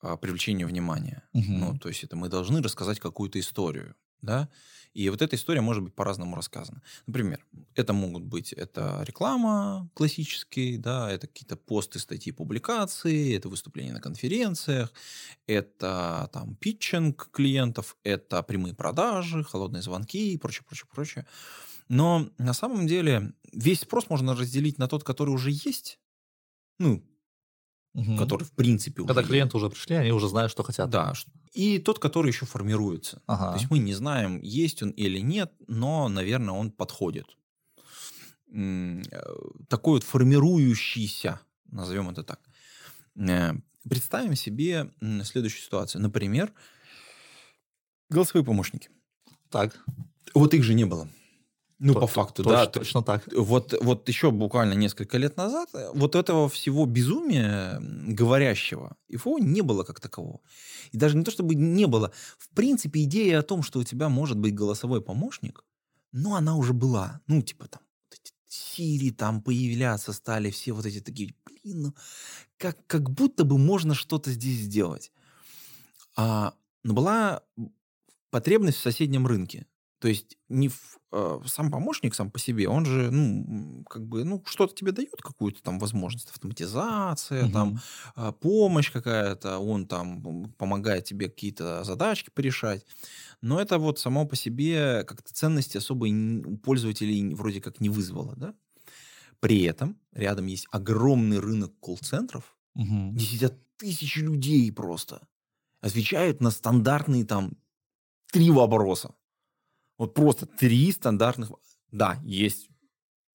Speaker 1: а, привлечения внимания. Угу. Ну, то есть это мы должны рассказать какую-то историю, да, и вот эта история может быть по-разному рассказана. Например, это могут быть это реклама классический, да, это какие-то посты, статьи, публикации, это выступления на конференциях, это там питчинг клиентов, это прямые продажи, холодные звонки и прочее, прочее, прочее. Но на самом деле весь спрос можно разделить на тот, который уже есть, ну, угу. который в принципе
Speaker 2: Когда
Speaker 1: уже
Speaker 2: клиенты уже пришли, они уже знают, что хотят.
Speaker 1: Да, и тот, который еще формируется. Ага. То есть мы не знаем, есть он или нет, но, наверное, он подходит. Э, такой вот формирующийся, назовем это так. Э, представим себе следующую ситуацию. Например, голосовые помощники.
Speaker 2: Так.
Speaker 1: Вот их же не было. Ну, по факту,
Speaker 2: точно,
Speaker 1: да.
Speaker 2: Точно так.
Speaker 1: Вот, вот еще буквально несколько лет назад э, вот этого всего безумия говорящего ИФО не было как такового. И даже не то, чтобы не было. В принципе, идея о том, что у тебя может быть голосовой помощник, ну, она уже была. Ну, типа там Сири там появляться стали, все вот эти такие, блин, ну, как, как будто бы можно что-то здесь сделать. А, но была потребность в соседнем рынке. То есть не в, э, сам помощник сам по себе, он же, ну, как бы, ну, что-то тебе дает, какую-то там возможность, автоматизация, угу. там, э, помощь какая-то, он там помогает тебе какие-то задачки порешать. Но это вот само по себе как-то ценности особо у пользователей вроде как не вызвало, да? При этом рядом есть огромный рынок колл-центров, угу. где сидят тысячи людей просто, отвечают на стандартные там три вопроса. Вот просто три стандартных... Да, есть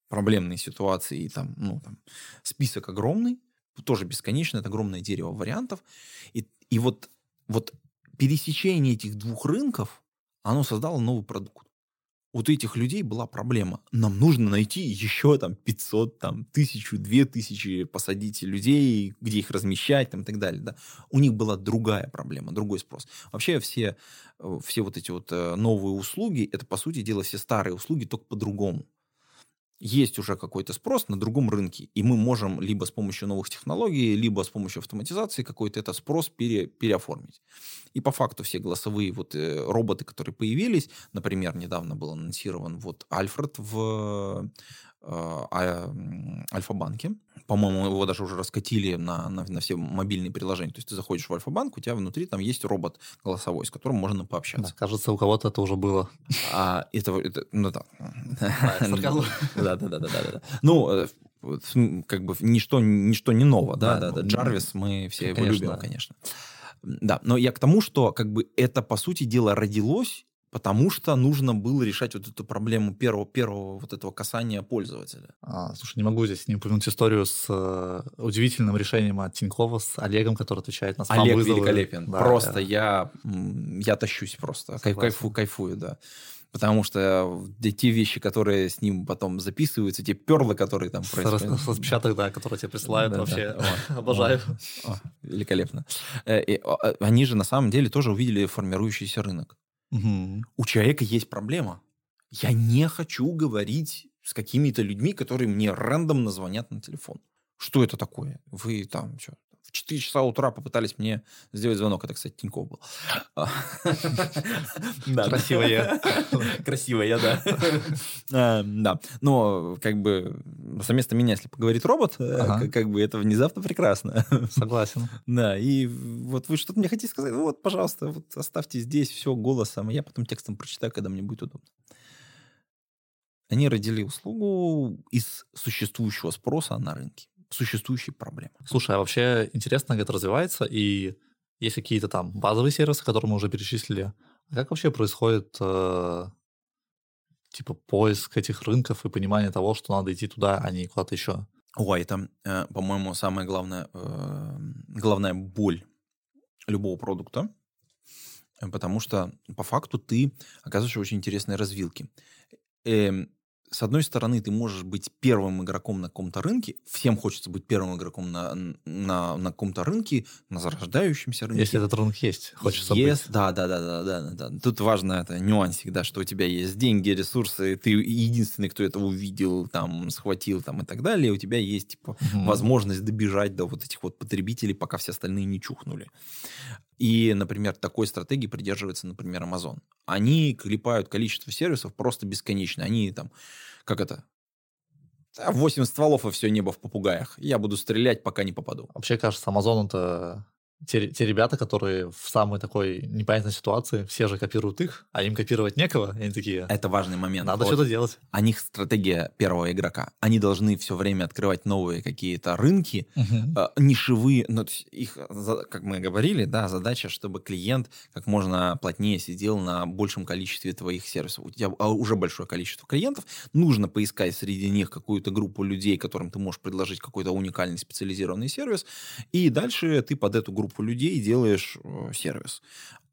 Speaker 1: проблемные ситуации, и там, ну, там список огромный, тоже бесконечный, это огромное дерево вариантов. И, и вот, вот пересечение этих двух рынков, оно создало новый продукт вот этих людей была проблема. Нам нужно найти еще там 500, там, тысячу, две тысячи посадить людей, где их размещать там, и так далее. Да. У них была другая проблема, другой спрос. Вообще все, э, все вот эти вот э, новые услуги, это, по сути дела, все старые услуги, только по-другому есть уже какой-то спрос на другом рынке, и мы можем либо с помощью новых технологий, либо с помощью автоматизации какой-то этот спрос пере, переоформить. И по факту все голосовые вот э, роботы, которые появились, например, недавно был анонсирован вот Альфред в Альфа-банке. По-моему, его даже уже раскатили на, на, на все мобильные приложения. То есть ты заходишь в Альфа-банк, у тебя внутри там есть робот голосовой, с которым можно пообщаться.
Speaker 2: Да, кажется, у кого-то это уже было.
Speaker 1: А, это, это ну да. Да, да, да, да, да. Ну, э, как бы ничто, ничто не ново, да, да, да. Джарвис мы все его любим, конечно. Да, но я к тому, что как бы это, по сути дела, родилось Потому что нужно было решать вот эту проблему первого, первого вот этого касания пользователя.
Speaker 2: А, слушай, не могу здесь не упомянуть историю с э, удивительным решением от Тинькова с Олегом, который отвечает на
Speaker 1: спам Олег вызовы. великолепен. Да, просто да. я, я тащусь просто. Согласен. Кайфую, кайфую, да. Потому что те вещи, которые с ним потом записываются, те перлы, которые там
Speaker 2: происходят. С распечаток, да, которые тебе присылают, да, вообще да. обожаю.
Speaker 1: О, о, великолепно. Э, и, о, они же на самом деле тоже увидели формирующийся рынок. Угу. У человека есть проблема. Я не хочу говорить с какими-то людьми, которые мне рандомно звонят на телефон. Что это такое? Вы там что, в 4 часа утра попытались мне сделать звонок. Это, кстати, Тиньков был.
Speaker 2: Красивая.
Speaker 1: Красивая, да. А, да. Но, как бы, вместо меня, если поговорит робот, э, как бы это внезапно прекрасно.
Speaker 2: Согласен.
Speaker 1: Да, и вот вы что-то мне хотите сказать? Вот, пожалуйста, вот оставьте здесь все голосом, а я потом текстом прочитаю, когда мне будет удобно. Они родили услугу из существующего спроса на рынке существующие проблемы.
Speaker 2: Слушай, а вообще интересно, как это развивается, и есть какие-то там базовые сервисы, которые мы уже перечислили. А как вообще происходит э, типа поиск этих рынков и понимание того, что надо идти туда, а не куда-то еще?
Speaker 1: Ой, это, э, по-моему, самая главная, э, главная боль любого продукта, потому что по факту ты оказываешь очень интересные развилки. Эм, с одной стороны, ты можешь быть первым игроком на каком-то рынке, всем хочется быть первым игроком на, на, на каком-то рынке, на зарождающемся рынке.
Speaker 2: Если этот рынок есть, хочется
Speaker 1: yes, быть. Да, да, да, да, да, да. Тут важно это нюансик, да, что у тебя есть деньги, ресурсы, ты единственный, кто это увидел, там, схватил, там, и так далее, у тебя есть, типа, угу. возможность добежать до вот этих вот потребителей, пока все остальные не чухнули. И, например, такой стратегии придерживается, например, Amazon. Они клепают количество сервисов просто бесконечно. Они там, как это, 8 стволов и все небо в попугаях. Я буду стрелять, пока не попаду.
Speaker 2: Вообще, кажется, Amazon это те, те ребята, которые в самой такой непонятной ситуации, все же копируют их, а им копировать некого, и они такие...
Speaker 1: Это важный момент.
Speaker 2: Надо вот. что-то делать.
Speaker 1: У них стратегия первого игрока. Они должны все время открывать новые какие-то рынки, угу. э, нишевые. Ну, их, как мы говорили, да, задача, чтобы клиент как можно плотнее сидел на большем количестве твоих сервисов. У тебя а, уже большое количество клиентов. Нужно поискать среди них какую-то группу людей, которым ты можешь предложить какой-то уникальный специализированный сервис. И дальше ты под эту группу группу людей делаешь э, сервис.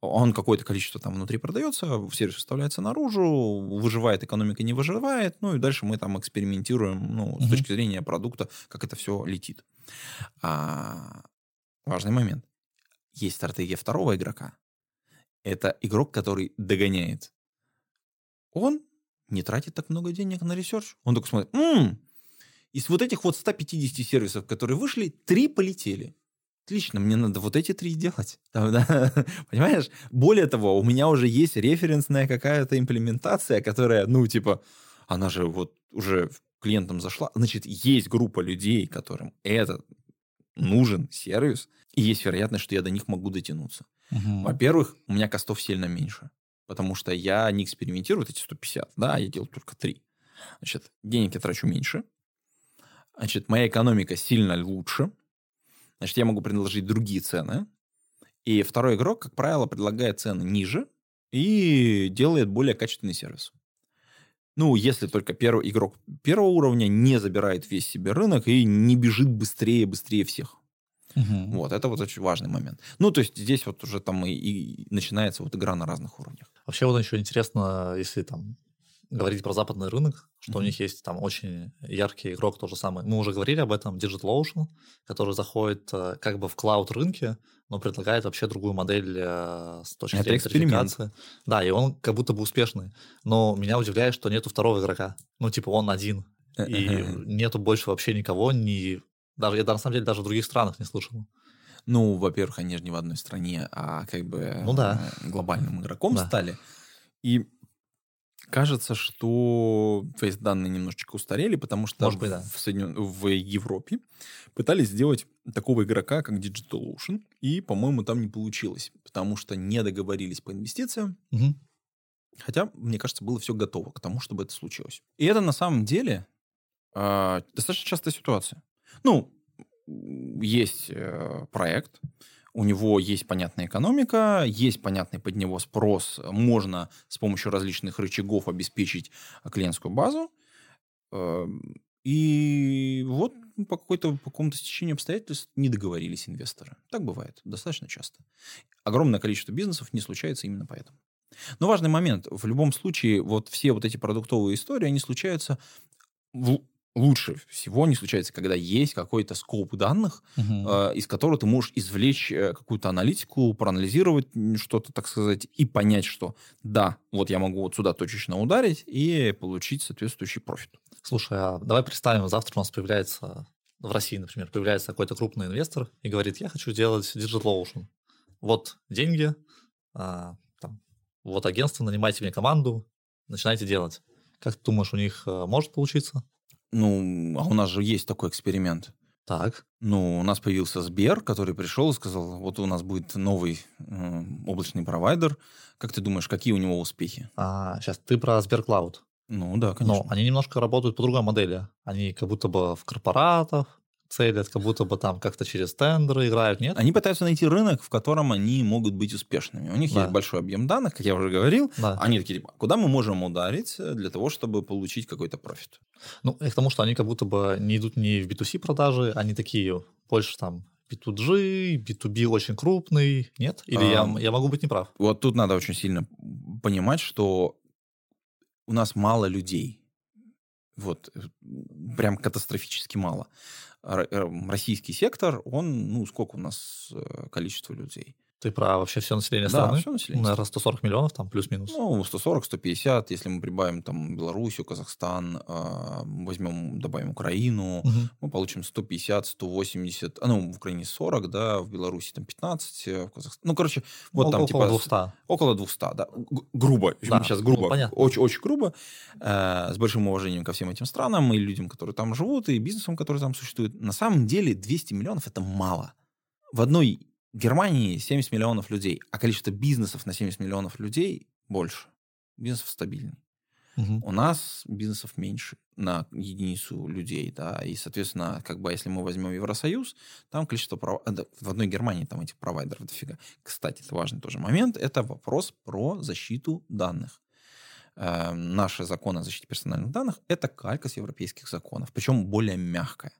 Speaker 1: Он какое-то количество там внутри продается, сервис вставляется наружу, выживает экономика, не выживает, ну и дальше мы там экспериментируем, ну, с точки зрения продукта, как это все летит. А, важный момент. Есть стратегия второго игрока. Это игрок, который догоняет. Он не тратит так много денег на research. Он только смотрит, м-м, из вот этих вот 150 сервисов, которые вышли, три полетели. Отлично, мне надо вот эти три делать. Да, Понимаешь? Более того, у меня уже есть референсная какая-то имплементация, которая, ну, типа, она же вот уже клиентам зашла. Значит, есть группа людей, которым этот нужен сервис, и есть вероятность, что я до них могу дотянуться. Угу. Во-первых, у меня костов сильно меньше, потому что я не экспериментирую эти 150, да, я делаю только 3. Значит, денег я трачу меньше, значит, моя экономика сильно лучше, значит, я могу предложить другие цены, и второй игрок, как правило, предлагает цены ниже и делает более качественный сервис. Ну, если только первый игрок первого уровня не забирает весь себе рынок и не бежит быстрее, быстрее всех. Угу. Вот, это вот очень важный момент. Ну, то есть здесь вот уже там и, и начинается вот игра на разных уровнях.
Speaker 2: Вообще вот еще интересно, если там говорить про западный рынок, что mm-hmm. у них есть там очень яркий игрок, то же самое. Мы уже говорили об этом, DigitalOcean, который заходит э, как бы в клауд-рынке, но предлагает вообще другую модель э, с точки
Speaker 1: зрения
Speaker 2: сертификации. Да, и он как будто бы успешный. Но меня удивляет, что нету второго игрока. Ну, типа, он один. И нету больше вообще никого, ни... Даже, я на самом деле даже в других странах не слышал.
Speaker 1: Ну, во-первых, они же не в одной стране, а как бы ну, да. Глобальным игроком да. стали. И кажется, что фейс-данные немножечко устарели, потому что
Speaker 2: Может быть, да.
Speaker 1: в, Соединен... в Европе пытались сделать такого игрока, как DigitalOcean, и, по-моему, там не получилось, потому что не договорились по инвестициям. Угу. Хотя, мне кажется, было все готово к тому, чтобы это случилось. И это на самом деле э, достаточно частая ситуация. Ну, есть э, проект, у него есть понятная экономика, есть понятный под него спрос, можно с помощью различных рычагов обеспечить клиентскую базу. Эм, и вот по какой-то по какому-то стечению обстоятельств не договорились инвесторы. Так бывает достаточно часто. Огромное количество бизнесов не случается именно поэтому. Но важный момент. В любом случае, вот все вот эти продуктовые истории, они случаются в, лучше всего не случается, когда есть какой-то скоп данных, угу. э, из которого ты можешь извлечь э, какую-то аналитику, проанализировать что-то, так сказать, и понять, что да, вот я могу вот сюда точечно ударить и получить соответствующий профит.
Speaker 2: Слушай, а давай представим, завтра у нас появляется, в России, например, появляется какой-то крупный инвестор и говорит, я хочу делать DigitalOcean. Вот деньги, а, там, вот агентство, нанимайте мне команду, начинайте делать. Как ты думаешь, у них э, может получиться?
Speaker 1: Ну, а у нас же есть такой эксперимент.
Speaker 2: Так.
Speaker 1: Ну, у нас появился Сбер, который пришел и сказал, вот у нас будет новый э, облачный провайдер. Как ты думаешь, какие у него успехи?
Speaker 2: А, сейчас ты про Сберклауд.
Speaker 1: Ну да, конечно.
Speaker 2: Но они немножко работают по другой модели. Они как будто бы в корпоратах, целят, как будто бы там как-то через тендеры играют, нет?
Speaker 1: Они пытаются найти рынок, в котором они могут быть успешными. У них да. есть большой объем данных, как я уже говорил. Да. Они такие, типа, куда мы можем ударить для того, чтобы получить какой-то профит?
Speaker 2: Ну, и к тому, что они как будто бы не идут не в B2C продажи, они такие больше там B2G, B2B очень крупный, нет? Или а, я, я могу быть неправ?
Speaker 1: Вот тут надо очень сильно понимать, что у нас мало людей. Вот, э, прям катастрофически мало. Эм, российский сектор, он, ну, сколько у нас э, количество людей?
Speaker 2: Ты про вообще все население
Speaker 1: страны?
Speaker 2: Да,
Speaker 1: все население.
Speaker 2: Наверное, 140 миллионов там плюс-минус.
Speaker 1: Ну, 140-150, если мы прибавим там Белоруссию, Казахстан, э, возьмем, добавим Украину, угу. мы получим 150-180, а ну, в Украине 40, да, в Беларуси там 15, э, в Казахстане, ну, короче, вот
Speaker 2: ну,
Speaker 1: там
Speaker 2: около
Speaker 1: типа...
Speaker 2: 200.
Speaker 1: Около 200, да, грубо, да, сейчас грубо,
Speaker 2: ну,
Speaker 1: очень-очень грубо, э, с большим уважением ко всем этим странам и людям, которые там живут, и бизнесам, которые там существуют. На самом деле 200 миллионов – это мало. В одной в Германии 70 миллионов людей, а количество бизнесов на 70 миллионов людей больше. Бизнесов стабильней. Угу. У нас бизнесов меньше на единицу людей, да, и, соответственно, как бы, если мы возьмем Евросоюз, там количество прав... Э, в одной Германии там этих провайдеров дофига. Кстати, это важный тоже момент, это вопрос про защиту данных. Э, наши законы о защите персональных данных – это калька с европейских законов, причем более мягкая.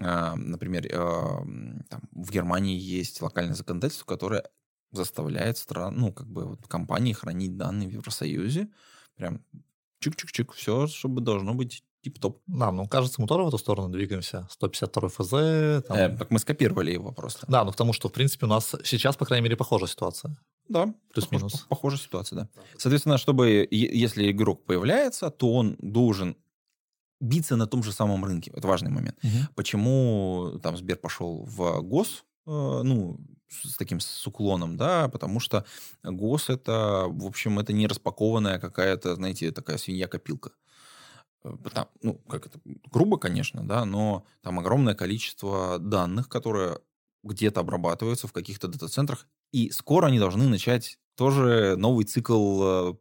Speaker 1: А, например, а, там, в Германии есть локальное законодательство, которое заставляет стран, ну, как бы вот компании хранить данные в Евросоюзе. Прям чик-чик-чик, все, чтобы должно быть тип-топ.
Speaker 2: Да, ну, кажется, мы тоже в эту сторону двигаемся. 152 ФЗ. Там...
Speaker 1: Э, так мы скопировали его просто.
Speaker 2: Да, ну, потому что, в принципе, у нас сейчас, по крайней мере, похожая ситуация.
Speaker 1: Да,
Speaker 2: плюс-минус.
Speaker 1: Похож, похожая ситуация, да. Соответственно, чтобы, если игрок появляется, то он должен биться на том же самом рынке. Это важный момент.
Speaker 2: Угу.
Speaker 1: Почему там Сбер пошел в ГОС, э, ну, с таким с уклоном, да, потому что ГОС это, в общем, это не распакованная какая-то, знаете, такая свинья-копилка. Э, там, ну, как это, грубо, конечно, да, но там огромное количество данных, которые где-то обрабатываются в каких-то дата-центрах, и скоро они должны начать тоже новый цикл э,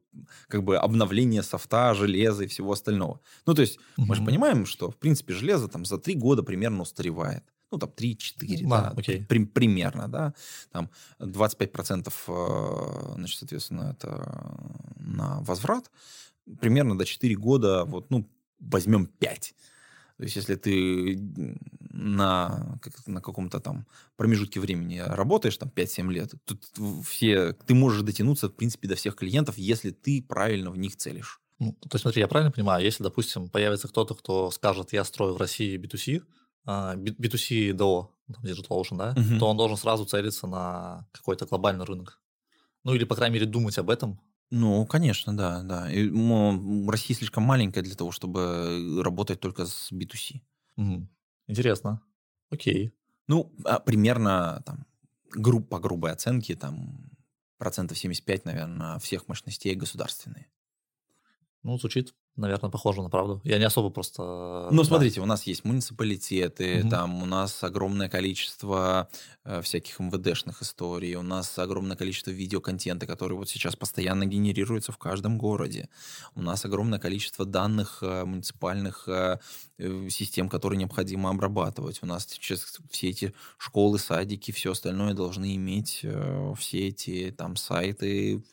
Speaker 1: как бы обновления софта, железа и всего остального. Ну, то есть mm-hmm. мы же понимаем, что, в принципе, железо там за три года примерно устаревает. Ну, там 3-4, да,
Speaker 2: да окей.
Speaker 1: При, примерно, да. Там 25%, э, значит, соответственно, это на возврат. Примерно до 4 года, вот, ну, возьмем 5. То есть, если ты на, как, на каком-то там промежутке времени работаешь, там 5-7 лет, тут все, ты можешь дотянуться, в принципе, до всех клиентов, если ты правильно в них целишь.
Speaker 2: Ну, то есть, смотри, я правильно понимаю, если, допустим, появится кто-то, кто скажет, я строю в России B2C, B2C DO, Digital Ocean, да, uh-huh. то он должен сразу целиться на какой-то глобальный рынок. Ну, или, по крайней мере, думать об этом,
Speaker 1: ну, конечно, да, да. И, ну, Россия слишком маленькая для того, чтобы работать только с B2C.
Speaker 2: Угу. Интересно. Окей.
Speaker 1: Ну, а примерно там груб, по грубой оценке там процентов 75, наверное, всех мощностей государственные.
Speaker 2: Ну, звучит наверное, похоже на правду. Я не особо просто...
Speaker 1: Ну, да. смотрите, у нас есть муниципалитеты, угу. там у нас огромное количество э, всяких МВДшных историй, у нас огромное количество видеоконтента, который вот сейчас постоянно генерируется в каждом городе. У нас огромное количество данных э, муниципальных э, э систем, которые необходимо обрабатывать. У нас сейчас все эти школы, садики, все остальное должны иметь э, все эти там сайты.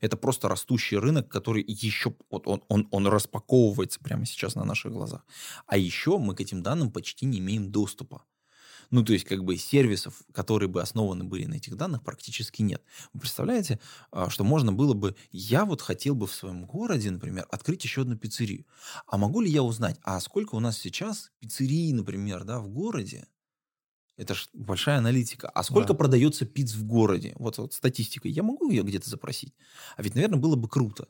Speaker 1: Это просто растущий рынок, который еще... Вот он, он, он распаковывается прямо сейчас на наших глазах. А еще мы к этим данным почти не имеем доступа. Ну, то есть, как бы сервисов, которые бы основаны были на этих данных, практически нет. Вы представляете, а, что можно было бы... Я вот хотел бы в своем городе, например, открыть еще одну пиццерию. А могу ли я узнать, а сколько у нас сейчас пиццерий, например, да, в городе? Это же большая аналитика. А сколько да. продается пиц в городе? Вот, вот статистика. Я могу ее где-то запросить? А ведь, наверное, было бы круто.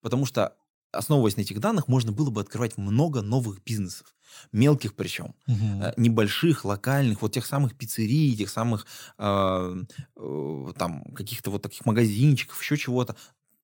Speaker 1: Потому что основываясь на этих данных, можно было бы открывать много новых бизнесов. Мелких причем.
Speaker 2: Угу.
Speaker 1: Небольших, локальных, вот тех самых пиццерий, тех самых э, э, там каких-то вот таких магазинчиков, еще чего-то.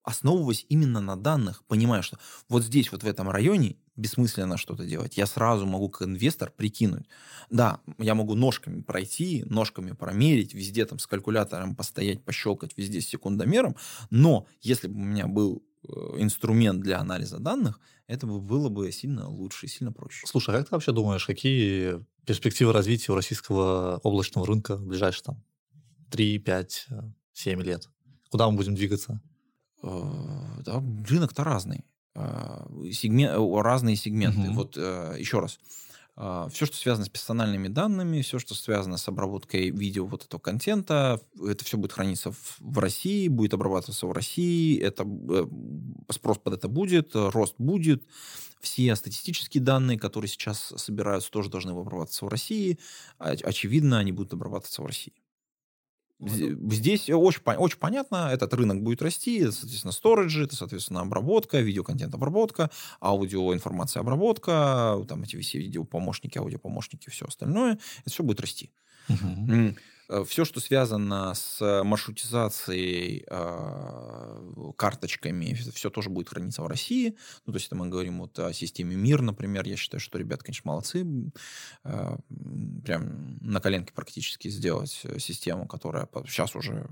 Speaker 1: Основываясь именно на данных, понимая, что вот здесь, вот в этом районе бессмысленно что-то делать. Я сразу могу как инвестор прикинуть. Да, я могу ножками пройти, ножками промерить, везде там с калькулятором постоять, пощелкать, везде с секундомером, но если бы у меня был Э, инструмент для анализа данных, это было бы сильно лучше и сильно проще.
Speaker 2: Слушай, а как ты вообще думаешь, какие перспективы развития у российского облачного рынка в ближайшие там 3, 5, 7 лет? Куда мы будем двигаться?
Speaker 1: Э, да, рынок-то разный. Э, сегмент, разные сегменты. Угу. Вот еще раз. А, все, что связано с персональными данными, все, что связано с обработкой видео вот этого контента, это все будет храниться в, России, будет обрабатываться в России, это, э, спрос под это будет, рост будет. Все статистические данные, которые сейчас собираются, тоже должны обрабатываться в России. Очевидно, они будут обрабатываться в России. Здесь очень, очень понятно, этот рынок будет расти, соответственно, сториджи, это, соответственно, обработка, видеоконтент обработка, аудиоинформация обработка, там эти все видеопомощники, аудиопомощники, все остальное, это все будет расти.
Speaker 2: Uh-huh.
Speaker 1: Э, все, что связано с маршрутизацией, э, карточками, все тоже будет храниться в России. Ну, то есть, это мы говорим вот о системе МИР, например. Я считаю, что ребята, конечно, молодцы. Э, прям на коленке практически сделать систему, которая сейчас уже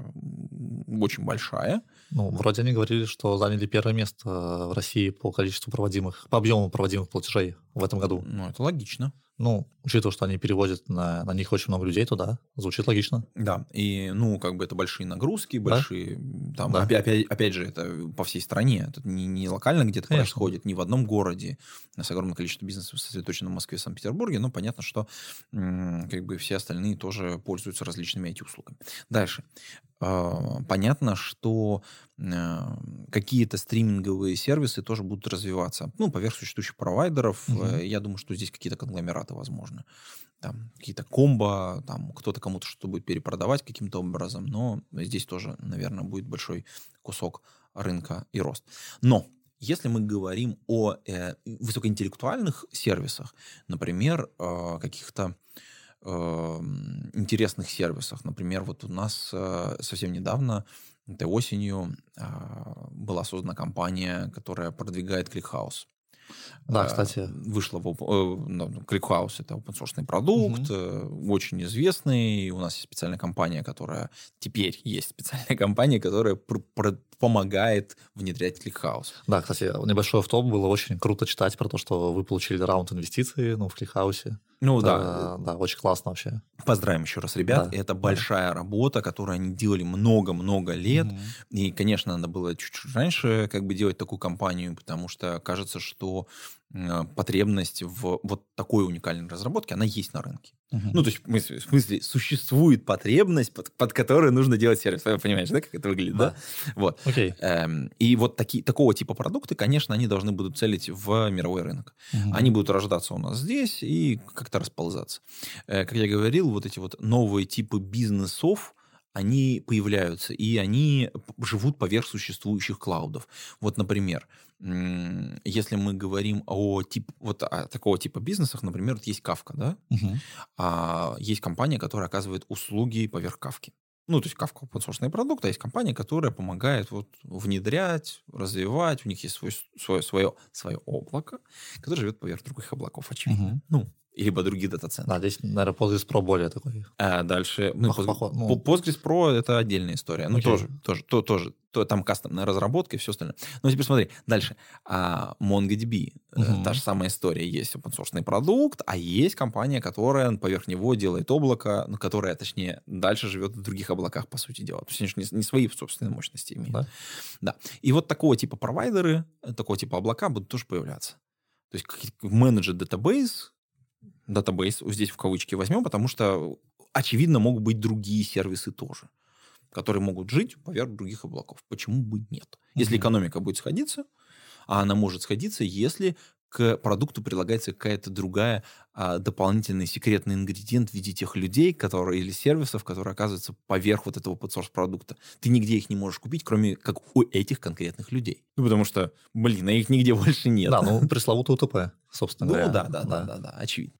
Speaker 1: очень большая.
Speaker 2: Ну, вроде они говорили, что заняли первое место в России по количеству проводимых, по объему проводимых платежей в этом году.
Speaker 1: Ну, это логично.
Speaker 2: Ну, учитывая, что они перевозят на, на них очень много людей туда, звучит логично.
Speaker 1: Да, и, ну, как бы это большие нагрузки, большие, да? там,
Speaker 2: Да.
Speaker 1: опять, опять, опять же, это по всей стране, это не, не локально где-то
Speaker 2: Конечно.
Speaker 1: происходит, не в одном городе, у нас огромное количество бизнесов сосредоточено в Москве и Санкт-Петербурге, но понятно, что м, как бы все остальные тоже пользуются различными IT-услугами. Дальше. А, Понятно, что э, какие-то стриминговые сервисы тоже будут развиваться. Ну, поверх существующих провайдеров. Э, Я думаю, что здесь какие-то конгломераты возможны. Там какие-то комбо, там кто-то кому-то что-то будет перепродавать каким-то образом. Но здесь тоже, наверное, будет большой кусок рынка и рост. Но если мы говорим о э, высокоинтеллектуальных сервисах, например, э, каких-то интересных сервисах. Например, вот у нас э, совсем недавно, этой осенью, а, была создана компания, которая продвигает ClickHouse.
Speaker 2: Да,
Speaker 1: Э,
Speaker 2: кстати.
Speaker 1: Вышла в оп- э, ну, ClickHouse это open source продукт, э, очень известный. У нас есть специальная компания, которая теперь есть специальная компания, которая пр- пр- помогает внедрять ClickHouse.
Speaker 2: Да, кстати, небольшой автоп было очень круто читать про то, что вы получили раунд инвестиций ну, в Кликхаусе.
Speaker 1: Ну да,
Speaker 2: да, да, очень классно вообще.
Speaker 1: поздравим еще раз, ребят.
Speaker 2: Да,
Speaker 1: Это
Speaker 2: да.
Speaker 1: большая работа, которую они делали много-много лет.
Speaker 2: Мгм.
Speaker 1: И, конечно, надо было чуть-чуть раньше как бы делать такую компанию, потому что кажется, что потребность в вот такой уникальной разработке, она есть на рынке.
Speaker 2: Мгм.
Speaker 1: Ну, то есть, в смысле, существует потребность, под, под которой нужно делать сервис. Вы Понимаешь, да, как это выглядит, да?
Speaker 2: Да.
Speaker 1: Вот.
Speaker 2: Окей.
Speaker 1: Эм, и вот такие, такого типа продукты, конечно, они должны будут целить в мировой рынок.
Speaker 2: Мгм.
Speaker 1: Они будут рождаться у нас здесь и как-то расползаться. Э, Как я говорил, вот эти вот новые типы бизнесов, они появляются, и они живут поверх существующих клаудов. Вот, например, если мы говорим о, тип, вот, о такого типа бизнесах, например, вот есть Кавка, да?
Speaker 2: Мгм.
Speaker 1: А есть компания, которая оказывает услуги поверх Кавки. Ну, то есть Кавка open продукт, а есть компания, которая помогает вот внедрять, развивать. У них есть свой, свое, свое, свое облако, которое живет поверх других облаков, очевидно.
Speaker 2: Мгм.
Speaker 1: Ну, либо других дата-центров.
Speaker 2: Да, здесь, наверное, Postgres Pro более такой.
Speaker 1: А дальше... Ну, Post-
Speaker 2: поход- ну.
Speaker 1: Postgres Pro это отдельная история. Ну,
Speaker 2: Окей.
Speaker 1: тоже, тоже, то, тоже. То, там кастомная разработка и все остальное. Но теперь смотри, дальше. А, MongoDB,
Speaker 2: Мгм.
Speaker 1: та же самая история. Есть open продукт, а есть компания, которая поверх него делает облако, ну, которая, точнее, дальше живет в других облаках, по сути дела. То есть они же не, не свои собственные мощности имеют.
Speaker 2: Да?
Speaker 1: Да. И вот такого типа провайдеры, э, такого типа облака будут тоже появляться. То есть managed database, database здесь в кавычки возьмем, потому что, очевидно, могут быть другие сервисы тоже, которые могут жить поверх других облаков. Почему бы нет? Если экономика будет сходиться, а она может сходиться, если к продукту прилагается какая-то другая а, дополнительный секретный ингредиент в виде тех людей, которые или сервисов, которые оказываются поверх вот этого source продукта. Ты нигде их не можешь купить, кроме как у этих конкретных людей. Ну, потому что, блин, а их нигде больше нет.
Speaker 2: Да, ну, пресловутый УТП, собственно
Speaker 1: Ну,
Speaker 2: говоря.
Speaker 1: да, да, да, да, да, очевидно.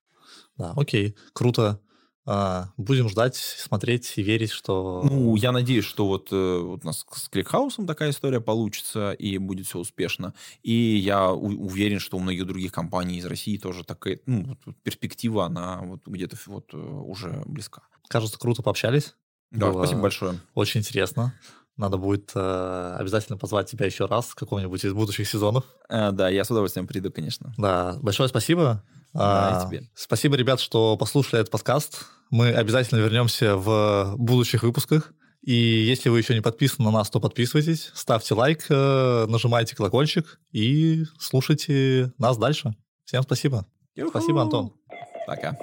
Speaker 2: Да, окей, круто. А, будем ждать, смотреть и верить, что...
Speaker 1: Ну, я надеюсь, что вот, э, вот у нас с Кликхаусом такая история получится, и будет все успешно. И я уверен, что у многих других компаний из России тоже такая, ну, перспектива, она вот где-то вот э, уже близка.
Speaker 2: Кажется, круто пообщались.
Speaker 1: Да,
Speaker 2: Было
Speaker 1: спасибо большое.
Speaker 2: Очень интересно. Надо будет э, обязательно позвать тебя еще раз в каком-нибудь из будущих сезонов.
Speaker 1: Э, да, я с удовольствием приду, конечно.
Speaker 2: Да, большое спасибо.
Speaker 1: Да,
Speaker 2: А,
Speaker 1: тебе.
Speaker 2: Спасибо, ребят, что послушали этот подкаст. Мы обязательно вернемся в будущих выпусках. И если вы еще не подписаны на нас, то подписывайтесь, ставьте лайк, э, нажимайте колокольчик и слушайте нас дальше. Всем спасибо. Спасибо, Антон.
Speaker 1: Пока.